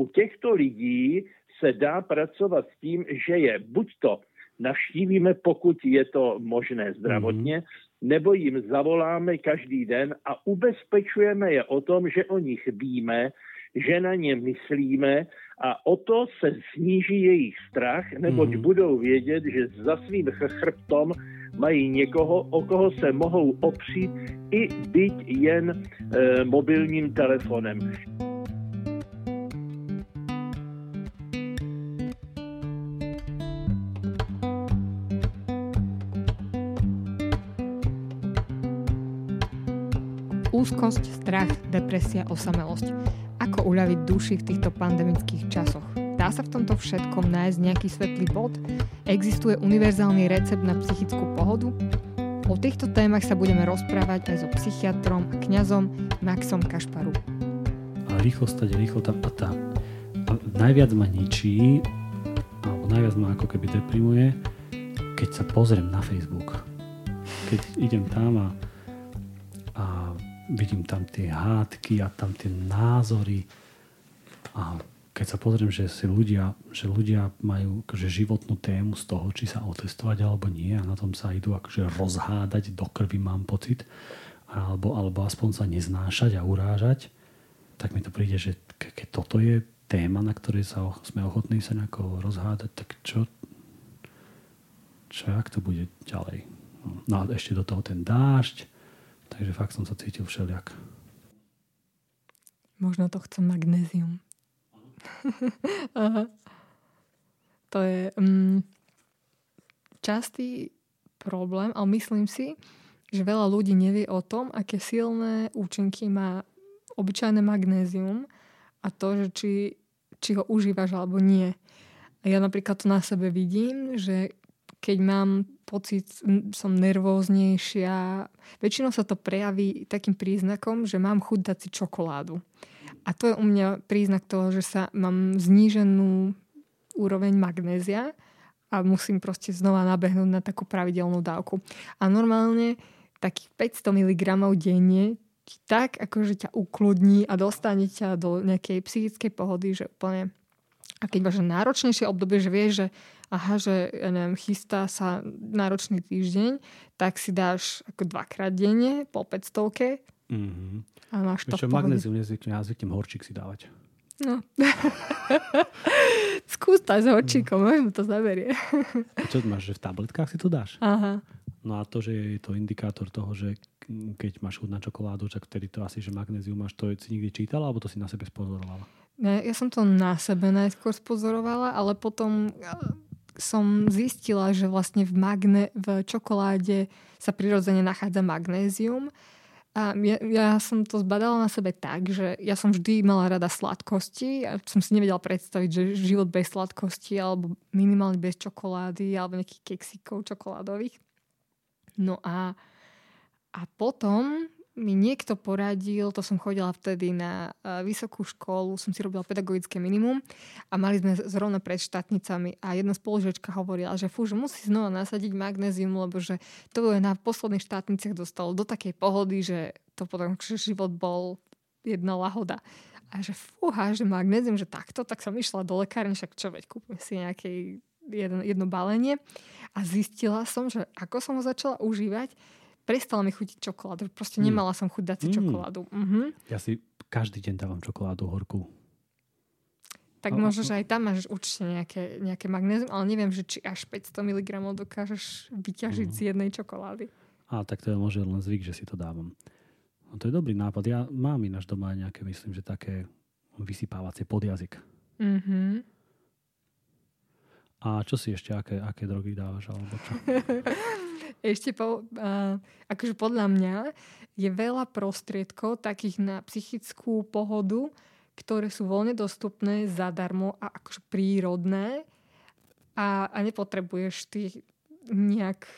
u těchto lidí se dá pracovat s tím, že je buď to navštívíme, pokud je to možné zdravotně, mm-hmm. nebo jim zavoláme každý den a ubezpečujeme je o tom, že o nich víme, že na ně myslíme a o to se sníží jejich strach, neboť mm-hmm. budou vědět, že za svým chrbtom mají někoho, o koho se mohou opřít i byť jen e, mobilním telefonem. Úzkosť, strach, depresia, osamelosť. Ako uľaviť duši v týchto pandemických časoch? Dá sa v tomto všetkom nájsť nejaký svetlý bod? Existuje univerzálny recept na psychickú pohodu? O týchto témach sa budeme rozprávať aj so psychiatrom a kňazom Maxom Kašparu. A rýchlo stať, rýchlo tam a tam. A najviac ma ničí, alebo najviac ma ako keby deprimuje, keď sa pozriem na Facebook. Keď idem tam a, vidím tam tie hádky a tam tie názory a keď sa pozriem, že si ľudia, že ľudia majú akože životnú tému z toho, či sa otestovať alebo nie a na tom sa idú akože rozhádať do krvi, mám pocit, alebo, alebo aspoň sa neznášať a urážať, tak mi to príde, že keď toto je téma, na ktorej sa sme ochotní sa nejako rozhádať, tak čo, čo, jak to bude ďalej? No a ešte do toho ten dážď, takže fakt som sa cítil všeliak. Možno to chce magnézium. to je um, častý problém, ale myslím si, že veľa ľudí nevie o tom, aké silné účinky má obyčajné magnézium a to, že či, či ho užívaš alebo nie. A ja napríklad to na sebe vidím, že keď mám pocit, som nervóznejšia, väčšinou sa to prejaví takým príznakom, že mám chuť dať si čokoládu. A to je u mňa príznak toho, že sa mám zníženú úroveň magnézia a musím proste znova nabehnúť na takú pravidelnú dávku. A normálne takých 500 mg denne tak akože ťa ukludní a dostane ťa do nejakej psychickej pohody, že úplne a keď máš náročnejšie obdobie, že vieš, že aha, že ja neviem, chystá sa náročný týždeň, tak si dáš ako dvakrát denne po 500 mm-hmm. A máš to Čo, magnézium nezvyknem, ja zvyknem horčík si dávať. No. Skús to aj s horčíkom, mm. to zaberie. Čo máš, že v tabletkách si to dáš? Aha. No a to, že je to indikátor toho, že keď máš chuť na čokoládu, tak vtedy to asi, že magnézium máš, to si nikdy čítala, alebo to si na sebe spozorovala? Ne, ja som to na sebe najskôr spozorovala, ale potom som zistila, že vlastne v, magne, v čokoláde sa prirodzene nachádza magnézium a ja, ja som to zbadala na sebe tak, že ja som vždy mala rada sladkosti a som si nevedela predstaviť, že život bez sladkosti alebo minimálne bez čokolády alebo nejakých keksíkov čokoládových. No a, a potom mi niekto poradil, to som chodila vtedy na uh, vysokú školu, som si robila pedagogické minimum a mali sme zrovna pred štátnicami a jedna spolužička hovorila, že fú, musí znova nasadiť magnézium, lebo že to je na posledných štátniciach dostalo do takej pohody, že to potom že život bol jedna lahoda. A že fúha, že magnézium, že takto, tak som išla do lekárne, však čo veď, kúpim si nejaké jedno, jedno balenie a zistila som, že ako som ho začala užívať, prestala mi chutiť čokoládu. Proste mm. nemala som chuť dať si mm. čokoládu. Mm-hmm. Ja si každý deň dávam čokoládu horkú. Tak no, možno, že aj tam máš určite nejaké, nejaké magnézium, ale neviem, že či až 500 mg dokážeš vyťažiť mm. z jednej čokolády. A tak to je možno len zvyk, že si to dávam. No to je dobrý nápad. Ja mám ináč doma nejaké, myslím, že také vysypávacie podjazyk. Mm-hmm. A čo si ešte, aké, aké drogy dávaš? Alebo čo? ešte po, uh, akože podľa mňa je veľa prostriedkov takých na psychickú pohodu, ktoré sú voľne dostupné zadarmo a akože prírodné a, a nepotrebuješ ty nejak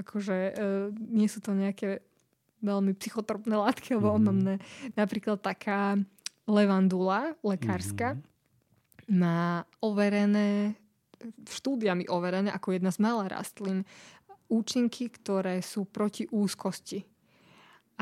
akože uh, nie sú to nejaké veľmi psychotropné látky alebo mm-hmm. onamné. Napríklad taká levandula lekárska mm-hmm. má overené štúdiami overené ako jedna z malá rastlín účinky, ktoré sú proti úzkosti.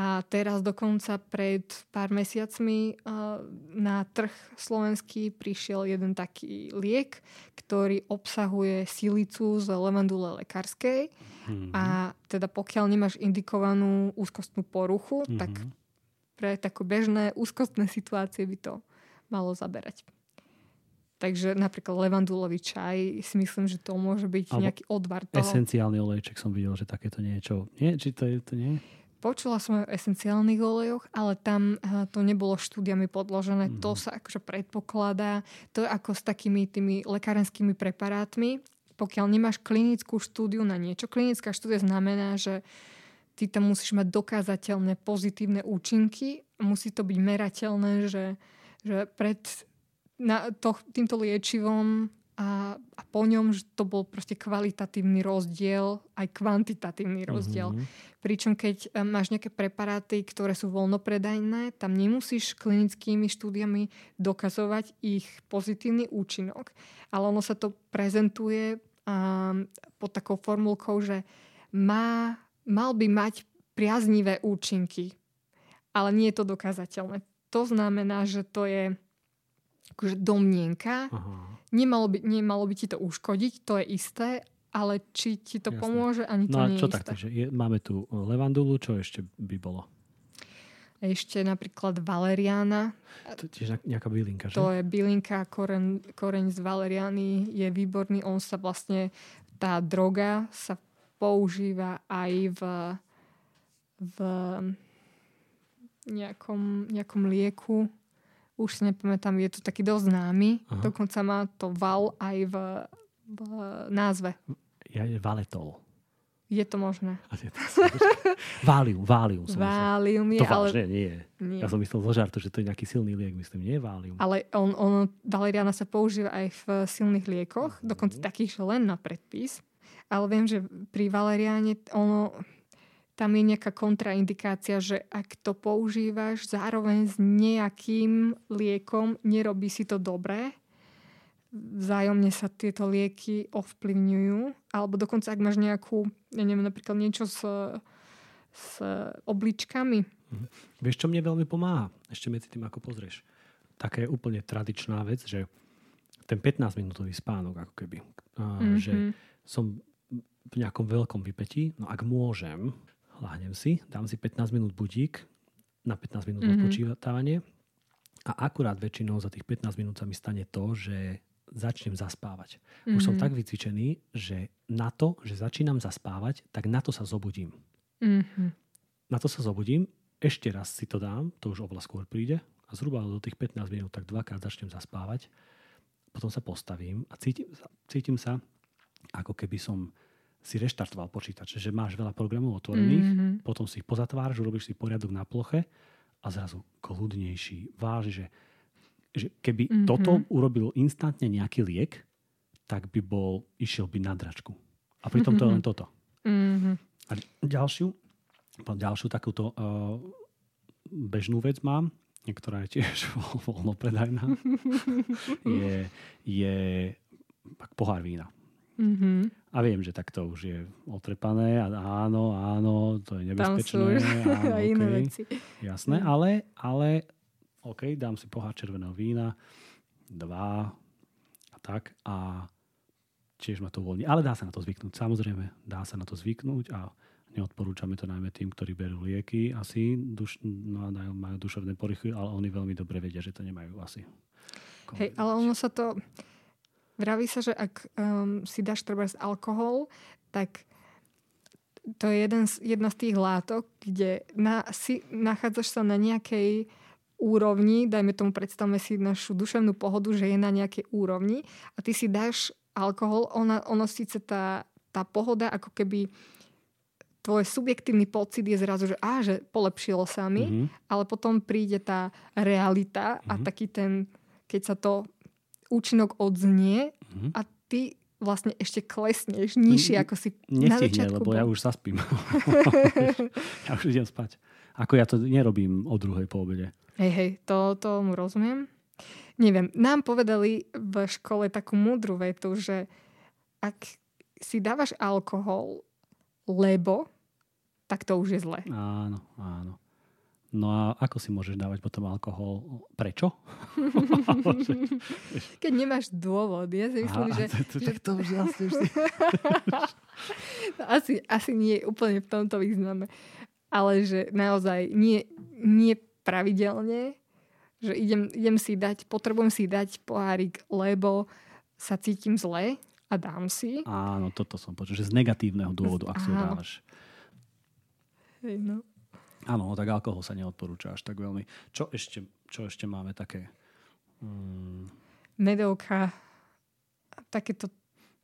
A teraz dokonca pred pár mesiacmi uh, na trh slovenský prišiel jeden taký liek, ktorý obsahuje silicu z levandule lekárskej. Mm-hmm. A teda pokiaľ nemáš indikovanú úzkostnú poruchu, mm-hmm. tak pre také bežné úzkostné situácie by to malo zaberať. Takže napríklad levandulový čaj si myslím, že to môže byť Albo nejaký odvar toho. Esenciálny olejček som videl, že takéto niečo. Nie? Či to je to nie? Počula som o esenciálnych olejoch, ale tam eh, to nebolo štúdiami podložené. Mm. To sa akože predpokladá. To je ako s takými tými lekárenskými preparátmi. Pokiaľ nemáš klinickú štúdiu na niečo, klinická štúdia znamená, že ty tam musíš mať dokázateľné pozitívne účinky. Musí to byť merateľné, že, že pred na to, týmto liečivom a, a po ňom, že to bol proste kvalitatívny rozdiel, aj kvantitatívny rozdiel. Mm-hmm. Pričom keď e, máš nejaké preparáty, ktoré sú voľnopredajné, tam nemusíš klinickými štúdiami dokazovať ich pozitívny účinok, ale ono sa to prezentuje um, pod takou formulkou, že má, mal by mať priaznivé účinky, ale nie je to dokázateľné. To znamená, že to je akože domnienka. Aha. Nemalo by, nemalo by ti to uškodiť, to je isté, ale či ti to Jasne. pomôže, ani to no a nie čo je tak, takže je, máme tu levandulu, čo ešte by bolo? Ešte napríklad valeriána. To je tiež nejaká bylinka, že? To je bylinka, koreň, koreň z valeriány je výborný. On sa vlastne, tá droga sa používa aj v, v nejakom, nejakom lieku už si nepamätám, je to taký dosť známy. Aha. Dokonca má to val aj v, v názve. Ja je valetol. Je to možné. válium, válium. Som válium je, to ale... Vážne, nie. nie. Ja som myslel zo žartu, že to je nejaký silný liek, myslím, nie je válium. Ale on, on, valeriana sa používa aj v silných liekoch, mm. dokonca takých, že len na predpis. Ale viem, že pri valeriáne ono tam je nejaká kontraindikácia, že ak to používaš zároveň s nejakým liekom, nerobí si to dobré, vzájomne sa tieto lieky ovplyvňujú, alebo dokonca ak máš nejakú, ja neviem, napríklad niečo s, s obličkami. Mhm. Vieš, čo mne veľmi pomáha? Ešte medzi tým, ako pozrieš. Taká je úplne tradičná vec, že ten 15-minútový spánok, ako keby. Mm-hmm. Že som v nejakom veľkom vypetí, no ak môžem, lahnem si, dám si 15 minút budík na 15 minút mm-hmm. odpočívanie a akurát väčšinou za tých 15 minút sa mi stane to, že začnem zaspávať. Mm-hmm. Už som mhm. tak vycvičený, že na to, že začínam zaspávať, tak na to sa zobudím. Mm-hmm. Na to sa zobudím, ešte raz si to dám, to už oveľa skôr príde a zhruba do tých 15 minút tak dvakrát začnem zaspávať. Potom sa postavím a cítim, cítim sa, ako keby som si reštartoval počítač, že máš veľa programov otvorených, mm-hmm. potom si ich pozatváraš, urobíš si poriadok na ploche a zrazu kľudnejší. Váži, že, že keby mm-hmm. toto urobil instantne nejaký liek, tak by bol, išiel by na dračku. A pritom mm-hmm. to je len toto. Mm-hmm. A ďalšiu, ďalšiu takúto uh, bežnú vec mám, ktorá je tiež voľnopredajná, je, je pohár vína. Mm-hmm. A viem, že takto už je otrepané a áno, áno, to je nebezpečné. Tam sú áno, aj iné okay, veci. Jasné, mm. ale, ale OK, dám si pohár červeného vína, dva a tak a tiež ma to uvoľní. Ale dá sa na to zvyknúť, samozrejme, dá sa na to zvyknúť a neodporúčame to najmä tým, ktorí berú lieky asi, duš, no, majú duševné poruchy, ale oni veľmi dobre vedia, že to nemajú asi. Hej, ale ono sa to Vraví sa, že ak um, si dáš treba alkohol, tak to je jeden z, jedna z tých látok, kde na, si, nachádzaš sa na nejakej úrovni, dajme tomu, predstavme si našu duševnú pohodu, že je na nejakej úrovni a ty si dáš alkohol, ona, ono síce tá, tá pohoda ako keby tvoj subjektívny pocit je zrazu, že á, že polepšilo sa mi, mm-hmm. ale potom príde tá realita mm-hmm. a mhm. taký ten, keď sa to účinok odznie mm-hmm. a ty vlastne ešte klesneš nižšie, ako si Nestihne, na začiatku lebo ja už zaspím. ja už idem spať. Ako ja to nerobím o druhej po obede. Hej, hej, to, tomu rozumiem. Neviem, nám povedali v škole takú múdru vetu, že ak si dávaš alkohol, lebo, tak to už je zle. Áno, áno. No a ako si môžeš dávať potom alkohol? Prečo? Keď nemáš dôvod. Ja si myslím, Aha, že... to, to, že... tak to už vlastne už si... asi, asi nie úplne v tomto význame. Ale že naozaj nie, nie pravidelne, že idem, idem si dať, potrebujem si dať pohárik, lebo sa cítim zle a dám si. Áno, toto som počul, že z negatívneho dôvodu, ak si ho dávaš. Hej, no. Áno, tak alkohol sa neodporúča až tak veľmi. Čo ešte, čo ešte máme také? Mm, Medovka, takéto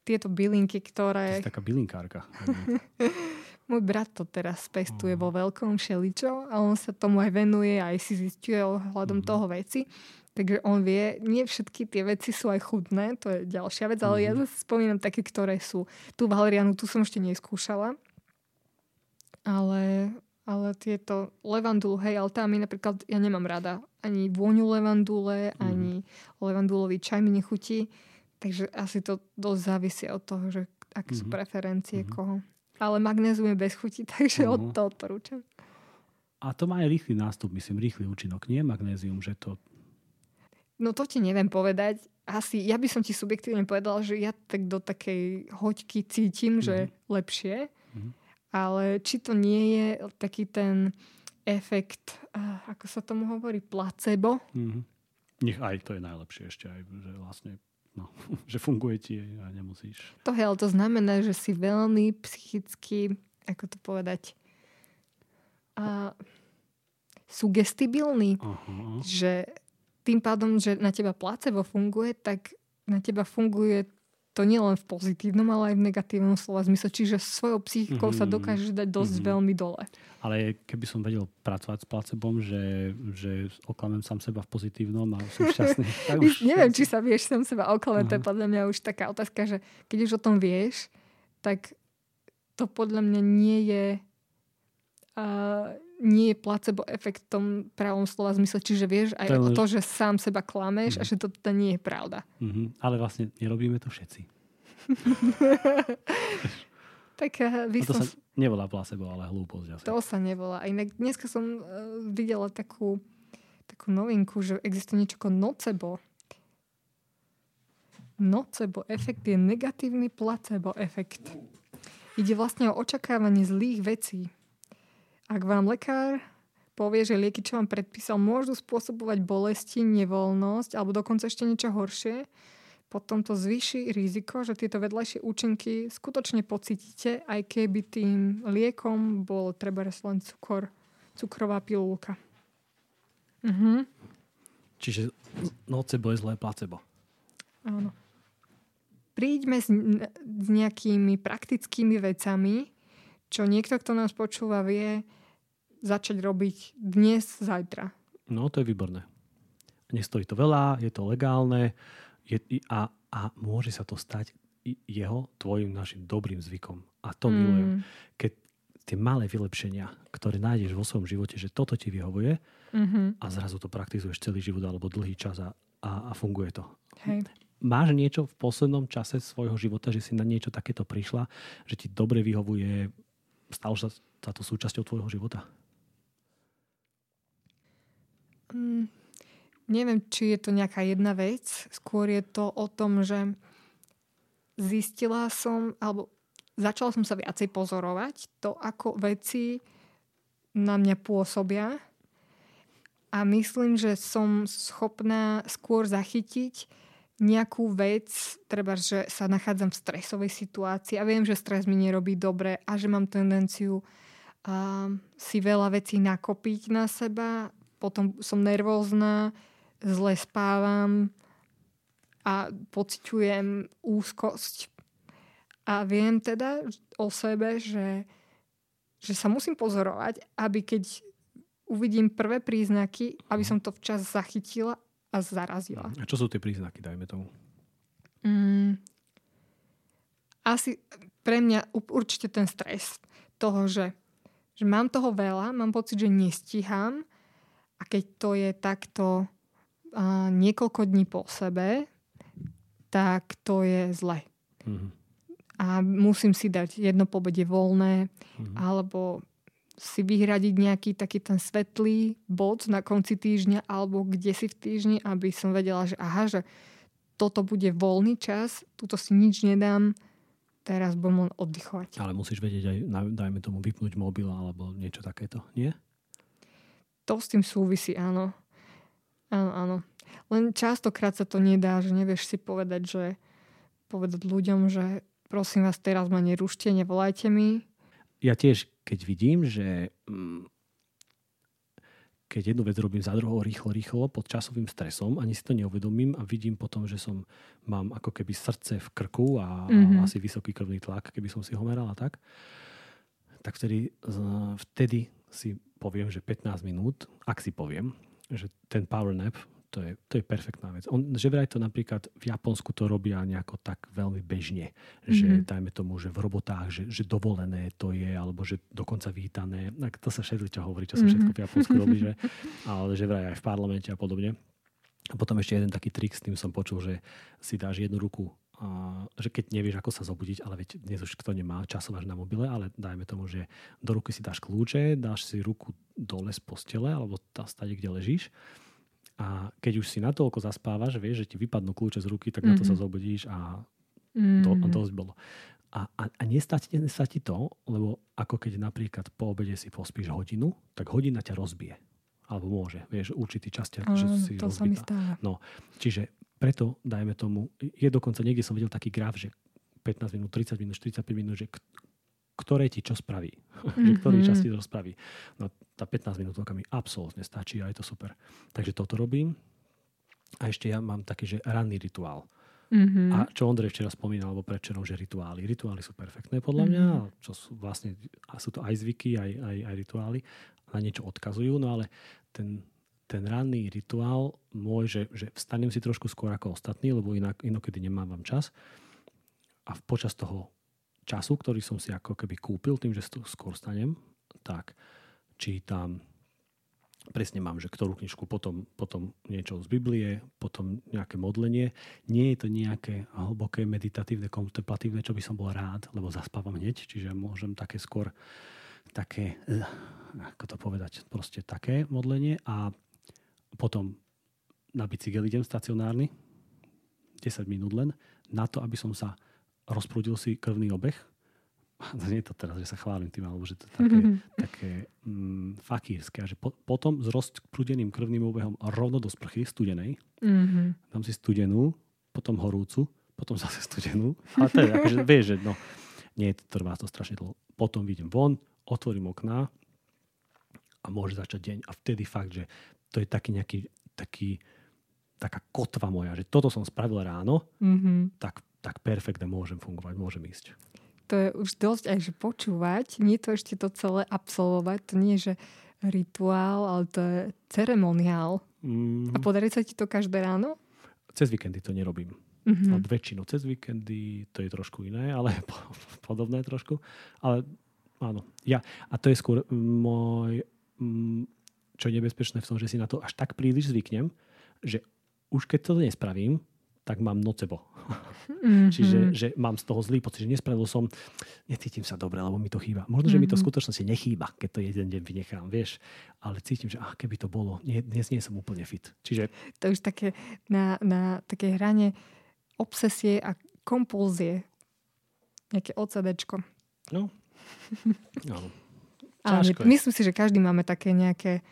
tieto bylinky, to ktoré... je taká bylinkárka. Môj brat to teraz pestuje vo veľkom všeličo a on sa tomu aj venuje, aj si zistuje ohľadom Mhm. toho veci. Takže on vie, nie všetky tie veci sú aj chutné, to je ďalšia vec, ale ja Mhm. zase spomínam také, ktoré sú. Tu valerianu, tu som ešte neskúšala. Ale, ale tieto levandulu, hej, ale tá mi napríklad, ja nemám rada ani vôňu levandule, Mhm. ani levandulový čaj mi nechutí. Takže asi to dosť závisí od toho, že aké sú Mhm. preferencie Mhm. koho. Ale magnézium je bez chuti, takže Mhm. od to odporúčam. A to má aj rýchly nástup, myslím, rýchly účinok. Nie magnézium, že to... No to ti neviem povedať. Asi, ja by som ti subjektívne povedala, že ja tak do takej hoďky cítim, že lepšie. Mhm. Ale či to nie je taký ten efekt, ah, ako sa tomu hovorí, placebo? Mhm. Nech aj to je najlepšie ešte aj, že vlastne no, že funguje ti a nemusíš. To, hej, ale to znamená, že si veľmi psychicky, ako to povedať, a, sugestibilný. Aha. že tým pádom, že na teba placebo funguje, tak na teba funguje to nielen v pozitívnom, ale aj v negatívnom slova zmysle. Čiže svojou psychikou sa Mhm. dokážeš dať dosť Mhm. veľmi dole. Ale keby som vedel pracovať s placebom, že, že oklamem sám seba v pozitívnom a som šťastný. tak Už, neviem, či sa vieš sam seba oklamať. To je Aha. podľa mňa už taká otázka, že keď už o tom vieš, tak to podľa mňa nie je uh, nie je placebo efekt v tom pravom slova zmysle. Čiže vieš aj To o to, že sám seba klameš a Mhm. že to teda nie je pravda. Mhm. Ale vlastne nerobíme to všetci. Tak uh, vy A to som sa nevolá placebo, ale hlúposť asi. To sa nevolá. A inak dneska som uh, videla takú, takú novinku, že existuje niečo ako nocebo. Nocebo efekt je negatívny placebo efekt. Ide vlastne o očakávanie zlých vecí. Ak vám lekár povie, že lieky, čo vám predpísal, môžu spôsobovať bolesti, nevoľnosť alebo dokonca ešte niečo horšie, potom to zvýši riziko, že tieto vedľajšie účinky skutočne pocítite, aj keby tým liekom bol treba len cukor, cukrová pilulka. Mhm, Čiže nocebo je zlé placebo. áno. Príďme s, s nejakými praktickými vecami, čo niekto, kto nás počúva, vie začať robiť dnes, zajtra. No, to je výborné. Nestojí to veľa, je to legálne je, a, a môže sa to stať jeho, tvojim, našim dobrým zvykom. A to milujem. Mm, Keď tie malé vylepšenia, ktoré nájdeš vo svojom živote, že toto ti vyhovuje mhm, a zrazu to praktizuješ celý život alebo dlhý čas a, a, a funguje to. hej. Máš niečo v poslednom čase svojho života, že si na niečo takéto prišla, že ti dobre vyhovuje, stalo sa táto súčasťou tvojho života? Mm, neviem, či je to nejaká jedna vec. Skôr je to o tom, že zistila som, alebo začala som sa viacej pozorovať to, ako veci na mňa pôsobia. A myslím, že som schopná skôr zachytiť nejakú vec, treba, že sa nachádzam v stresovej situácii a viem, že stres mi nerobí dobre a že mám tendenciu a si veľa vecí nakopiť na seba, potom som nervózna, zle spávam a pociťujem úzkosť. A viem teda o sebe, že, že sa musím pozorovať, aby keď uvidím prvé príznaky, aby som to včas zachytila zarazila. A čo sú tie príznaky, dajme tomu? Mm, asi pre mňa určite ten stres toho, že, že mám toho veľa, mám pocit, že nestíham a keď to je takto a, niekoľko dní po sebe, tak to je zle. Mhm. A musím si dať jedno pobede voľné, Mhm. alebo si vyhradiť nejaký taký ten svetlý bod na konci týždňa alebo kde si v týždni, aby som vedela, že aha, že toto bude voľný čas, tuto si nič nedám, teraz budem len oddychovať. Ale musíš vedieť aj, dajme tomu, vypnúť mobil alebo niečo takéto, nie? To s tým súvisí, áno. Áno, áno. Len častokrát sa to nedá, že nevieš si povedať, že povedať ľuďom, že prosím vás, teraz ma nerušte, nevolajte mi. Ja tiež, keď vidím, že mm, keď jednu vec robím za druhou rýchlo, rýchlo, pod časovým stresom, ani si to neuvedomím a vidím potom, že som, mám ako keby srdce v krku a, mm-hmm. asi vysoký krvný tlak, keby som si ho meral a tak, tak vtedy, vtedy si poviem, že 15 minút, ak si poviem, že ten power nap, to je, to je perfektná vec. On, že vraj to napríklad v Japonsku to robia nejako tak veľmi bežne, že mm-hmm. dajme tomu, že v robotách, že, že dovolené to je, alebo že dokonca vítané. Tak to sa všetko hovorí, čo sa všetko v Japonsku robí, že, ale že vraj aj v parlamente a podobne. A potom ešte jeden taký trik, s tým som počul, že si dáš jednu ruku a, že keď nevieš, ako sa zobudiť, ale veď dnes už kto nemá, časováš na mobile, ale dajme tomu, že do ruky si dáš kľúče, dáš si ruku dole z postele alebo tá stade, kde ležíš a keď už si natoľko zaspávaš, vieš, že ti vypadnú kľúče z ruky, tak mm-hmm. na to sa mhm. zobudíš a to, mm-hmm. dosť bolo. A, a, a nestá, ti, nestá ti to, lebo ako keď napríklad po obede si pospíš hodinu, tak hodina ťa rozbije. Alebo môže, vieš, určitý čas ťa, že si to rozbitá. sa mi stáva. No, čiže preto, dajme tomu, je dokonca, niekde som videl taký graf, že 15 minút, 30 minút, 45 minút, že ktoré ti čo spraví. Mm-hmm. že ktorý čas ti to spraví. No tá 15 minútovka mi absolútne stačí a je to super. Takže toto robím. A ešte ja mám taký, že ranný rituál. Mm-hmm. A čo Ondrej včera spomínal, alebo predčerom, že rituály. Rituály sú perfektné podľa mňa, mm-hmm. čo sú vlastne, a sú to aj zvyky, aj, aj, aj rituály, na niečo odkazujú, no ale ten, ten ranný rituál môj, že, že vstanem si trošku skôr ako ostatní, lebo inak, inokedy nemávam čas. A počas toho času, ktorý som si ako keby kúpil tým, že skôr stanem, tak čítam, presne mám, že ktorú knižku, potom, potom niečo z Biblie, potom nejaké modlenie. Nie je to nejaké hlboké, meditatívne, kontemplatívne, čo by som bol rád, lebo zaspávam hneď, čiže môžem také skôr také, eh, ako to povedať, proste také modlenie a potom na bicykel idem stacionárny, 10 minút len, na to, aby som sa rozprúdil si krvný obeh. Nie je to teraz, že sa chválim tým, alebo že to je také, mm-hmm. také mm, fakírske. A že po, potom s rozprúdeným krvným obehom rovno do sprchy studenej. Mm-hmm. Dám si studenú, potom horúcu, potom zase studenú. Ale to je akože, vieš, že no, nie, trvá to strašne dlho. Potom vidím von, otvorím okná a môže začať deň. A vtedy fakt, že to je taký nejaký, taký, taká kotva moja, že toto som spravil ráno, mm-hmm. tak tak perfektne môžem fungovať, môžem ísť. To je už dosť aj, že počúvať, nie to ešte to celé absolvovať, to nie je, že rituál, ale to je ceremoniál. Mm. A podarí sa ti to každé ráno? Cez víkendy to nerobím. Mm-hmm. No, väčšinu cez víkendy to je trošku iné, ale podobné trošku. Ale áno. Ja, a to je skôr môj, čo je nebezpečné v tom, že si na to až tak príliš zvyknem, že už keď to nespravím, tak mám nocebo. Mm-hmm. Čiže že mám z toho zlý pocit, že nespravil som, necítim sa dobre, lebo mi to chýba. Možno, že mm-hmm. mi to v mhm. skutočnosti nechýba, keď to jeden deň vynechám, vieš. Ale cítim, že ach, keby to bolo, nie, dnes nie som úplne fit. Čiže... To už také na, na také hrane obsesie a kompulzie. Nejaké OCDčko. No. no. Ale myslím si, že každý máme také nejaké,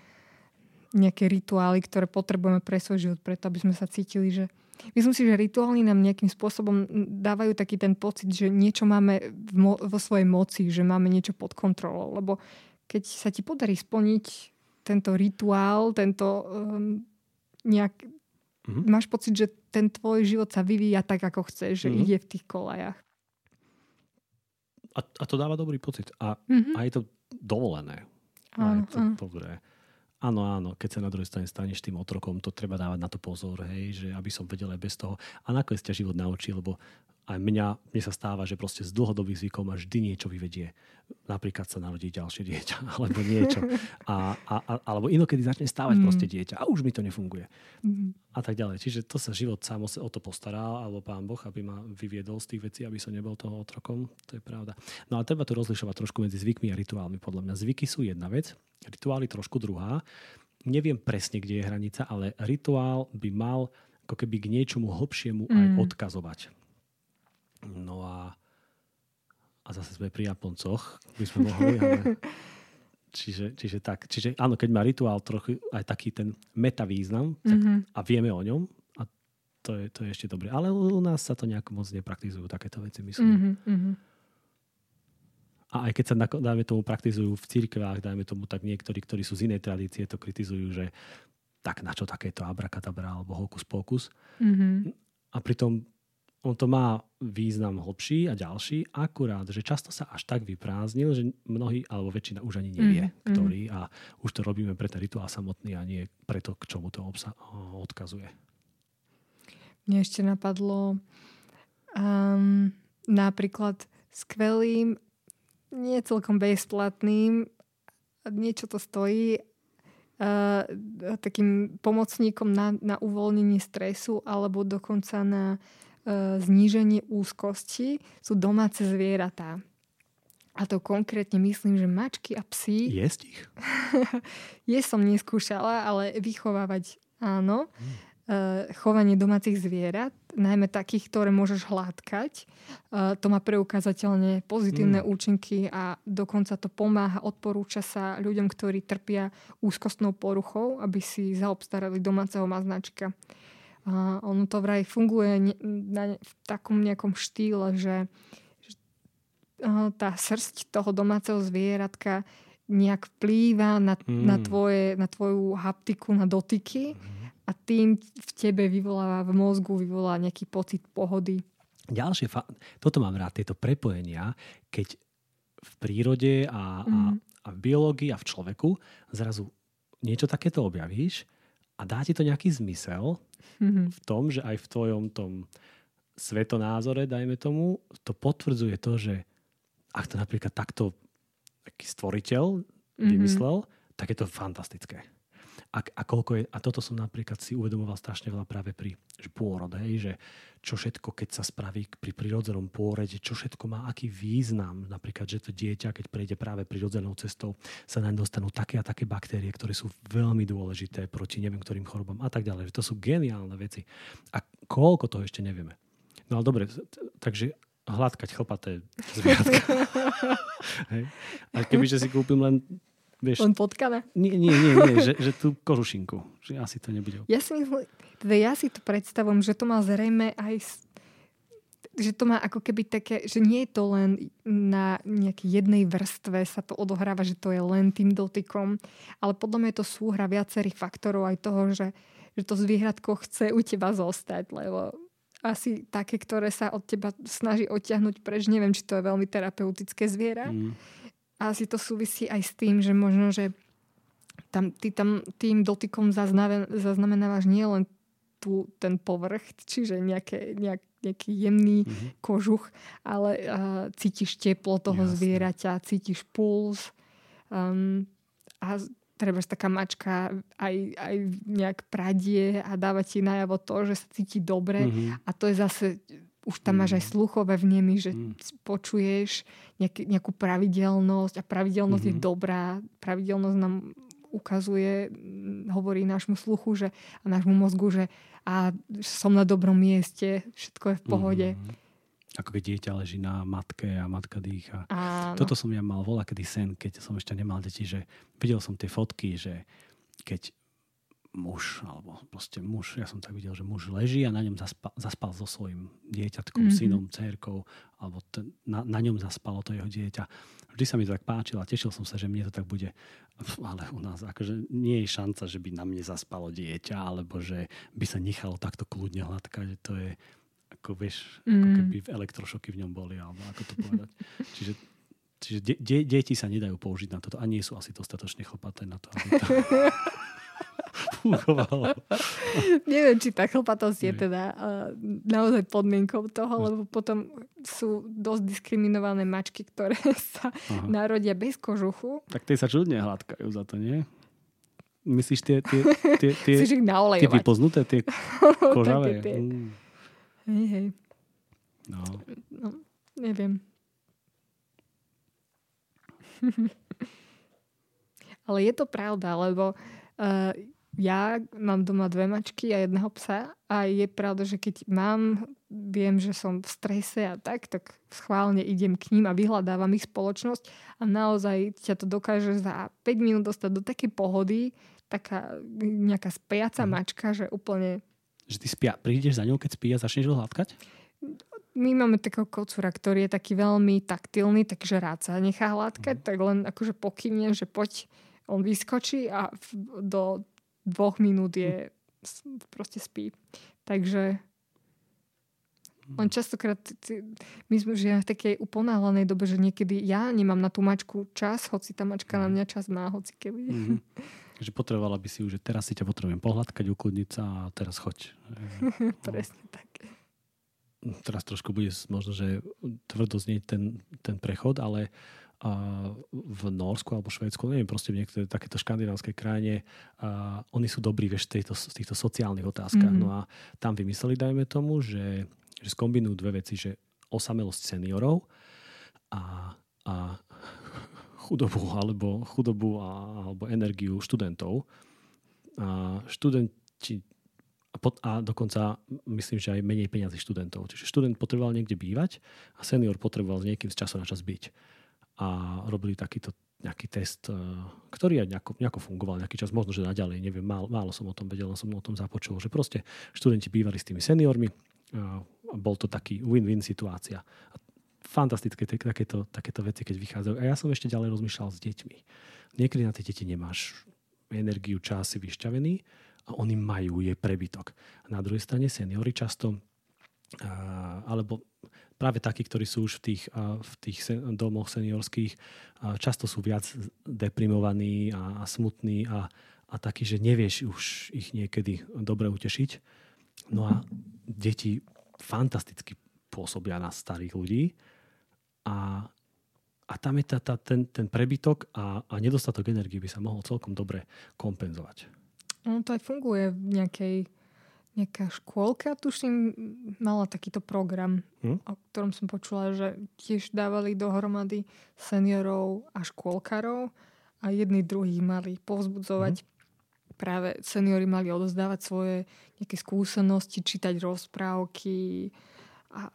nejaké rituály, ktoré potrebujeme pre svoj život, preto aby sme sa cítili, že Myslím si, že rituály nám nejakým spôsobom dávajú taký ten pocit, že niečo máme mo- vo svojej moci, že máme niečo pod kontrolou. Lebo keď sa ti podarí splniť tento rituál, tento um, nejak... Mm-hmm. Máš pocit, že ten tvoj život sa vyvíja tak, ako chceš, že mm-hmm. ide v tých kolajach. A, a to dáva dobrý pocit. A, mm-hmm. a je to dovolené. Áno, a je to áno. dobré. Áno, áno, keď sa na druhej strane staneš tým otrokom, to treba dávať na to pozor, hej, že aby som vedel aj bez toho. A nakoniec ťa život naučí, lebo aj mňa, mne sa stáva, že proste z dlhodobých zvykov ma vždy niečo vyvedie. Napríklad sa narodí ďalšie dieťa, alebo niečo. A, a, a, alebo inokedy začne stávať mm. proste dieťa a už mi to nefunguje. Mm. A tak ďalej. Čiže to sa život sám o to postará, alebo pán Boh, aby ma vyviedol z tých vecí, aby som nebol toho otrokom. To je pravda. No a treba tu rozlišovať trošku medzi zvykmi a rituálmi. Podľa mňa zvyky sú jedna vec, rituály trošku druhá. Neviem presne, kde je hranica, ale rituál by mal ako keby k niečomu hlbšiemu mm. aj odkazovať. No a, a zase sme pri Japoncoch, by sme mohli, ale... Čiže, čiže tak. Čiže áno, keď má rituál trochu aj taký ten metavýznam mm-hmm. a vieme o ňom, a to je, to je ešte dobre. Ale u, nás sa to nejako moc nepraktizujú takéto veci, myslím. Mm-hmm. A aj keď sa, dáme tomu, praktizujú v cirkvách, dajme tomu, tak niektorí, ktorí sú z inej tradície, to kritizujú, že tak na čo takéto abrakadabra alebo hokus pokus. Mm-hmm. A pritom on to má význam hlbší a ďalší, akurát, že často sa až tak vyprázdnil, že mnohí, alebo väčšina už ani nevie, mm, ktorý a už to robíme pre ten rituál samotný a nie preto, k čomu to obsa- odkazuje. Mne ešte napadlo um, napríklad skvelým, nie celkom bezplatným, niečo to stojí, uh, takým pomocníkom na, na uvoľnenie stresu alebo dokonca na zníženie úzkosti sú domáce zvieratá. A to konkrétne myslím, že mačky a psy... Jesť ich? Je som neskúšala, ale vychovávať áno. Hmm. Chovanie domácich zvierat, najmä takých, ktoré môžeš hladkať. E, to má preukázateľne pozitívne hmm. účinky a dokonca to pomáha, odporúča sa ľuďom, ktorí trpia úzkostnou poruchou, aby si zaobstarali domáceho maznačka. A ono to vraj funguje na, v takom nejakom štýle, že, že tá srst toho domáceho zvieratka nejak vplýva na, mm. na, tvoje, na tvoju haptiku, na dotyky mm. a tým v tebe vyvoláva v mozgu vyvolá nejaký pocit pohody. Ďalšie, fa- toto mám rád, tieto prepojenia, keď v prírode a, mm. a, mhm. a v biológii a v človeku zrazu niečo takéto objavíš a dá ti to nejaký zmysel mm-hmm. v tom, že aj v tvojom tom svetonázore, dajme tomu, to potvrdzuje to, že ak to napríklad takto taký stvoriteľ mm-hmm. vymyslel, tak je to fantastické a, a, koľko je, a toto som napríklad si uvedomoval strašne veľa práve pri že pôrode, že čo všetko, keď sa spraví pri prirodzenom pôrode, čo všetko má aký význam. Napríklad, že to dieťa, keď prejde práve prirodzenou cestou, sa naň dostanú také a také baktérie, ktoré sú veľmi dôležité proti neviem ktorým chorobám a tak ďalej. Že to sú geniálne veci. A koľko toho ešte nevieme. No ale dobre, takže hladkať chlpaté zvieratka. A kebyže si kúpim len Vieš, Len potkané? Nie, nie, nie, nie že, že tú kožušinku. Že asi to nebude. Ja si myslím, teda ja si to predstavujem, že to má zrejme aj že to má ako keby také, že nie je to len na nejakej jednej vrstve sa to odohráva, že to je len tým dotykom, ale podľa mňa je to súhra viacerých faktorov aj toho, že, že to zvieratko chce u teba zostať, lebo asi také, ktoré sa od teba snaží odtiahnuť preč, neviem, či to je veľmi terapeutické zviera. Mm asi to súvisí aj s tým, že možno, že tam, ty tam tým dotykom zaznamenávaš nielen tu ten povrch, čiže nejaké, nejak, nejaký jemný mm-hmm. kožuch, ale uh, cítiš teplo toho Jasne. zvieraťa, cítiš puls um, a treba taká mačka aj, aj nejak pradie a dáva ti najavo to, že sa cíti dobre mm-hmm. a to je zase už tam máš aj mm. sluchové vnemy, že mm. počuješ nejaký, nejakú pravidelnosť a pravidelnosť mm-hmm. je dobrá. Pravidelnosť nám ukazuje, hovorí nášmu sluchu že, a nášmu mozgu, že a som na dobrom mieste, všetko je v pohode. Mm-hmm. Ako keď dieťa leží na matke a matka dýcha. Áno. Toto som ja mal volá kedy sen, keď som ešte nemal deti, že videl som tie fotky, že keď muž, alebo proste muž, ja som tak videl, že muž leží a na ňom zaspal, zaspal so svojím dieťatkom, mm-hmm. synom, cérkou, alebo ten, na, na ňom zaspalo to jeho dieťa. Vždy sa mi to tak páčilo a tešil som sa, že mne to tak bude. Ale u nás akože nie je šanca, že by na mne zaspalo dieťa, alebo že by sa nechalo takto kľudne hladkať. To je, ako vieš, mm. ako keby elektrošoky v ňom boli, alebo ako to povedať. Čiže Čiže de- de- deti sa nedajú použiť na toto a nie sú asi dostatočne chlpaté na to, aby to fungovalo. Neviem, či tá chlpatosť je teda uh, naozaj podmienkou toho, lebo potom sú dosť diskriminované mačky, ktoré sa Aha. narodia bez kožuchu. Tak tie sa čudne hladkajú za to, nie? Myslíš tie, tie, tie, tie, tie vypoznuté, tie kožavé? tie. Mm. Hej, hej. No. no. Neviem. Ale je to pravda, lebo uh, ja mám doma dve mačky a jedného psa a je pravda, že keď mám, viem, že som v strese a tak, tak schválne idem k ním a vyhľadávam ich spoločnosť a naozaj ťa to dokáže za 5 minút dostať do takej pohody, taká nejaká spiaca mm. mačka, že úplne... Že ty spia, prídeš za ňou, keď spí a začneš ho hladkať? my máme takého kocúra, ktorý je taký veľmi taktilný, takže rád sa nechá hladkať, mm. tak len akože pokymne, že poď, on vyskočí a do dvoch minút je proste spí. Takže len častokrát my sme žijeme v takej uponáhlanej dobe, že niekedy ja nemám na tú mačku čas, hoci tá mačka na mňa čas má, hoci keby. Mm-hmm. Že potrebovala by si už, že teraz si ťa potrebujem pohľadkať, ukludniť sa a teraz choď. Presne tak teraz trošku bude možno, že tvrdo znieť ten, ten prechod, ale a v Norsku alebo Švédsku, neviem, proste v niektoré takéto škandinávskej krajine, a oni sú dobrí vieš, v, tejto, v týchto sociálnych otázkach. Mm-hmm. No a tam vymysleli, dajme tomu, že, že skombinujú dve veci, že osamelosť seniorov a, a chudobu alebo chudobu a, alebo energiu študentov. A študenti a, pot, a dokonca myslím, že aj menej peniazy študentov. Čiže študent potreboval niekde bývať a senior potreboval s niekým z času na čas byť. A robili takýto nejaký test, eh, ktorý aj nejako, nejako fungoval nejaký čas, možno, že naďalej, neviem, málo, málo som o tom vedel, som o tom započul, že proste študenti bývali s tými seniormi a bol to taký win-win situácia. A fantastické takéto, takéto veci, keď vychádzajú. A ja som ešte ďalej rozmýšľal s deťmi. Niekedy na tie deti nemáš energiu, čas, si vyšťavený a oni majú, je prebytok. A na druhej strane seniory často alebo práve takí, ktorí sú už v tých, v tých domoch seniorských, často sú viac deprimovaní a, smutní a, a takí, že nevieš už ich niekedy dobre utešiť. No a deti fantasticky pôsobia na starých ľudí a, a tam je tá, tá, ten, ten prebytok a, a nedostatok energie by sa mohol celkom dobre kompenzovať. No to aj funguje v nejakej nejaká škôlka, tuším, mala takýto program, hm? o ktorom som počula, že tiež dávali dohromady seniorov a škôlkarov a jedni druhých mali povzbudzovať. Hm? Práve seniory mali odozdávať svoje nejaké skúsenosti, čítať rozprávky a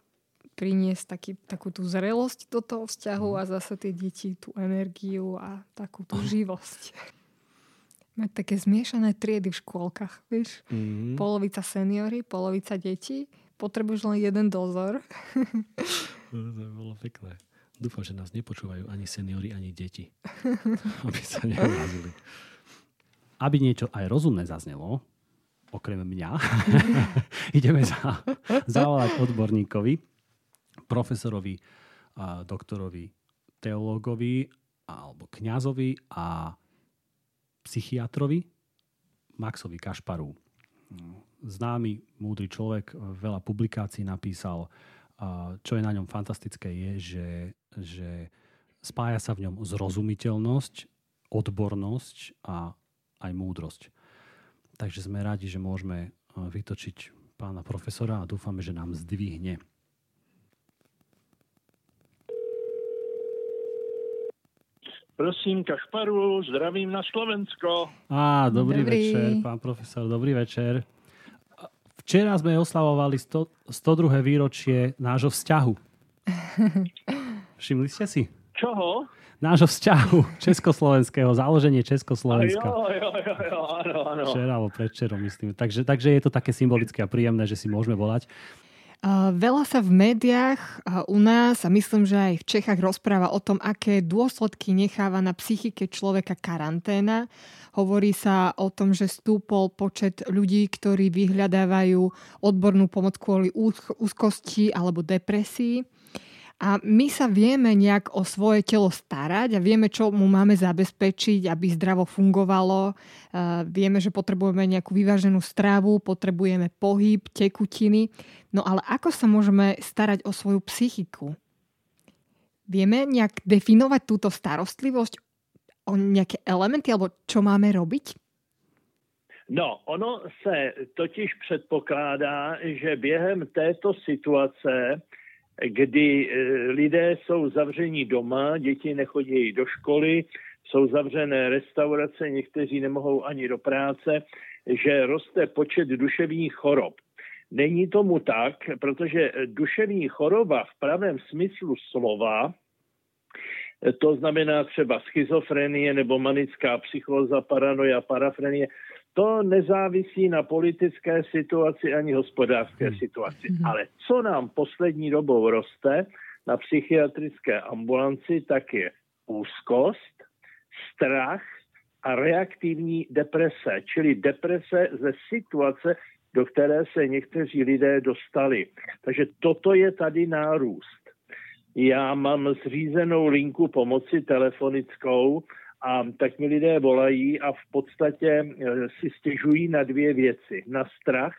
priniesť taký, takú tú zrelosť do toho vzťahu hm? a zase tie deti tú energiu a takú tú živosť mať také zmiešané triedy v škôlkach, vieš. Mm-hmm. Polovica seniory, polovica detí. Potrebuješ len jeden dozor. To bolo pekné. Dúfam, že nás nepočúvajú ani seniory, ani deti. Aby sa neurazili. Aby niečo aj rozumné zaznelo, okrem mňa, ideme za, zavolať odborníkovi, profesorovi, a doktorovi, teológovi alebo kňazovi a psychiatrovi Maxovi Kašparu. Známy, múdry človek, veľa publikácií napísal. Čo je na ňom fantastické je, že, že spája sa v ňom zrozumiteľnosť, odbornosť a aj múdrosť. Takže sme radi, že môžeme vytočiť pána profesora a dúfame, že nám zdvihne Prosím, Kašparu, zdravím na Slovensko. Á, dobrý, dobrý večer, pán profesor, dobrý večer. Včera sme oslavovali 100, 102. výročie nášho vzťahu. Všimli ste si? Čoho? Nášho vzťahu československého, založenie Československa. Jo, jo, jo, jo, áno, áno. Včera alebo predčerom, myslím. Takže, takže je to také symbolické a príjemné, že si môžeme volať. Veľa sa v médiách u nás a myslím, že aj v Čechách rozpráva o tom, aké dôsledky necháva na psychike človeka karanténa. Hovorí sa o tom, že stúpol počet ľudí, ktorí vyhľadávajú odbornú pomoc kvôli úzkosti alebo depresii. A my sa vieme nejak o svoje telo starať a vieme, čo mu máme zabezpečiť, aby zdravo fungovalo. Vieme, že potrebujeme nejakú vyváženú stravu, potrebujeme pohyb, tekutiny. No ale ako sa môžeme starať o svoju psychiku? Vieme nejak definovať túto starostlivosť o nejaké elementy, alebo čo máme robiť? No, ono se totiž předpokládá, že během této situace kdy eh, lidé jsou zavření doma, děti nechodí do školy, jsou zavřené restaurace, někteří nemohou ani do práce, že roste počet duševních chorob. Není tomu tak, protože duševní choroba v pravém smyslu slova, to znamená třeba schizofrenie nebo manická psychóza, paranoia, parafrenie, to nezávisí na politické situaci ani hospodářské hmm. situaci. Hmm. Ale co nám poslední dobou roste na psychiatrické ambulanci, tak je úzkost, strach a reaktivní deprese, čili deprese ze situace, do které se někteří lidé dostali. Takže toto je tady nárůst. Já mám zřízenou linku pomoci telefonickou a tak mi lidé volají a v podstatě eh, si stěžují na dvě věci. Na strach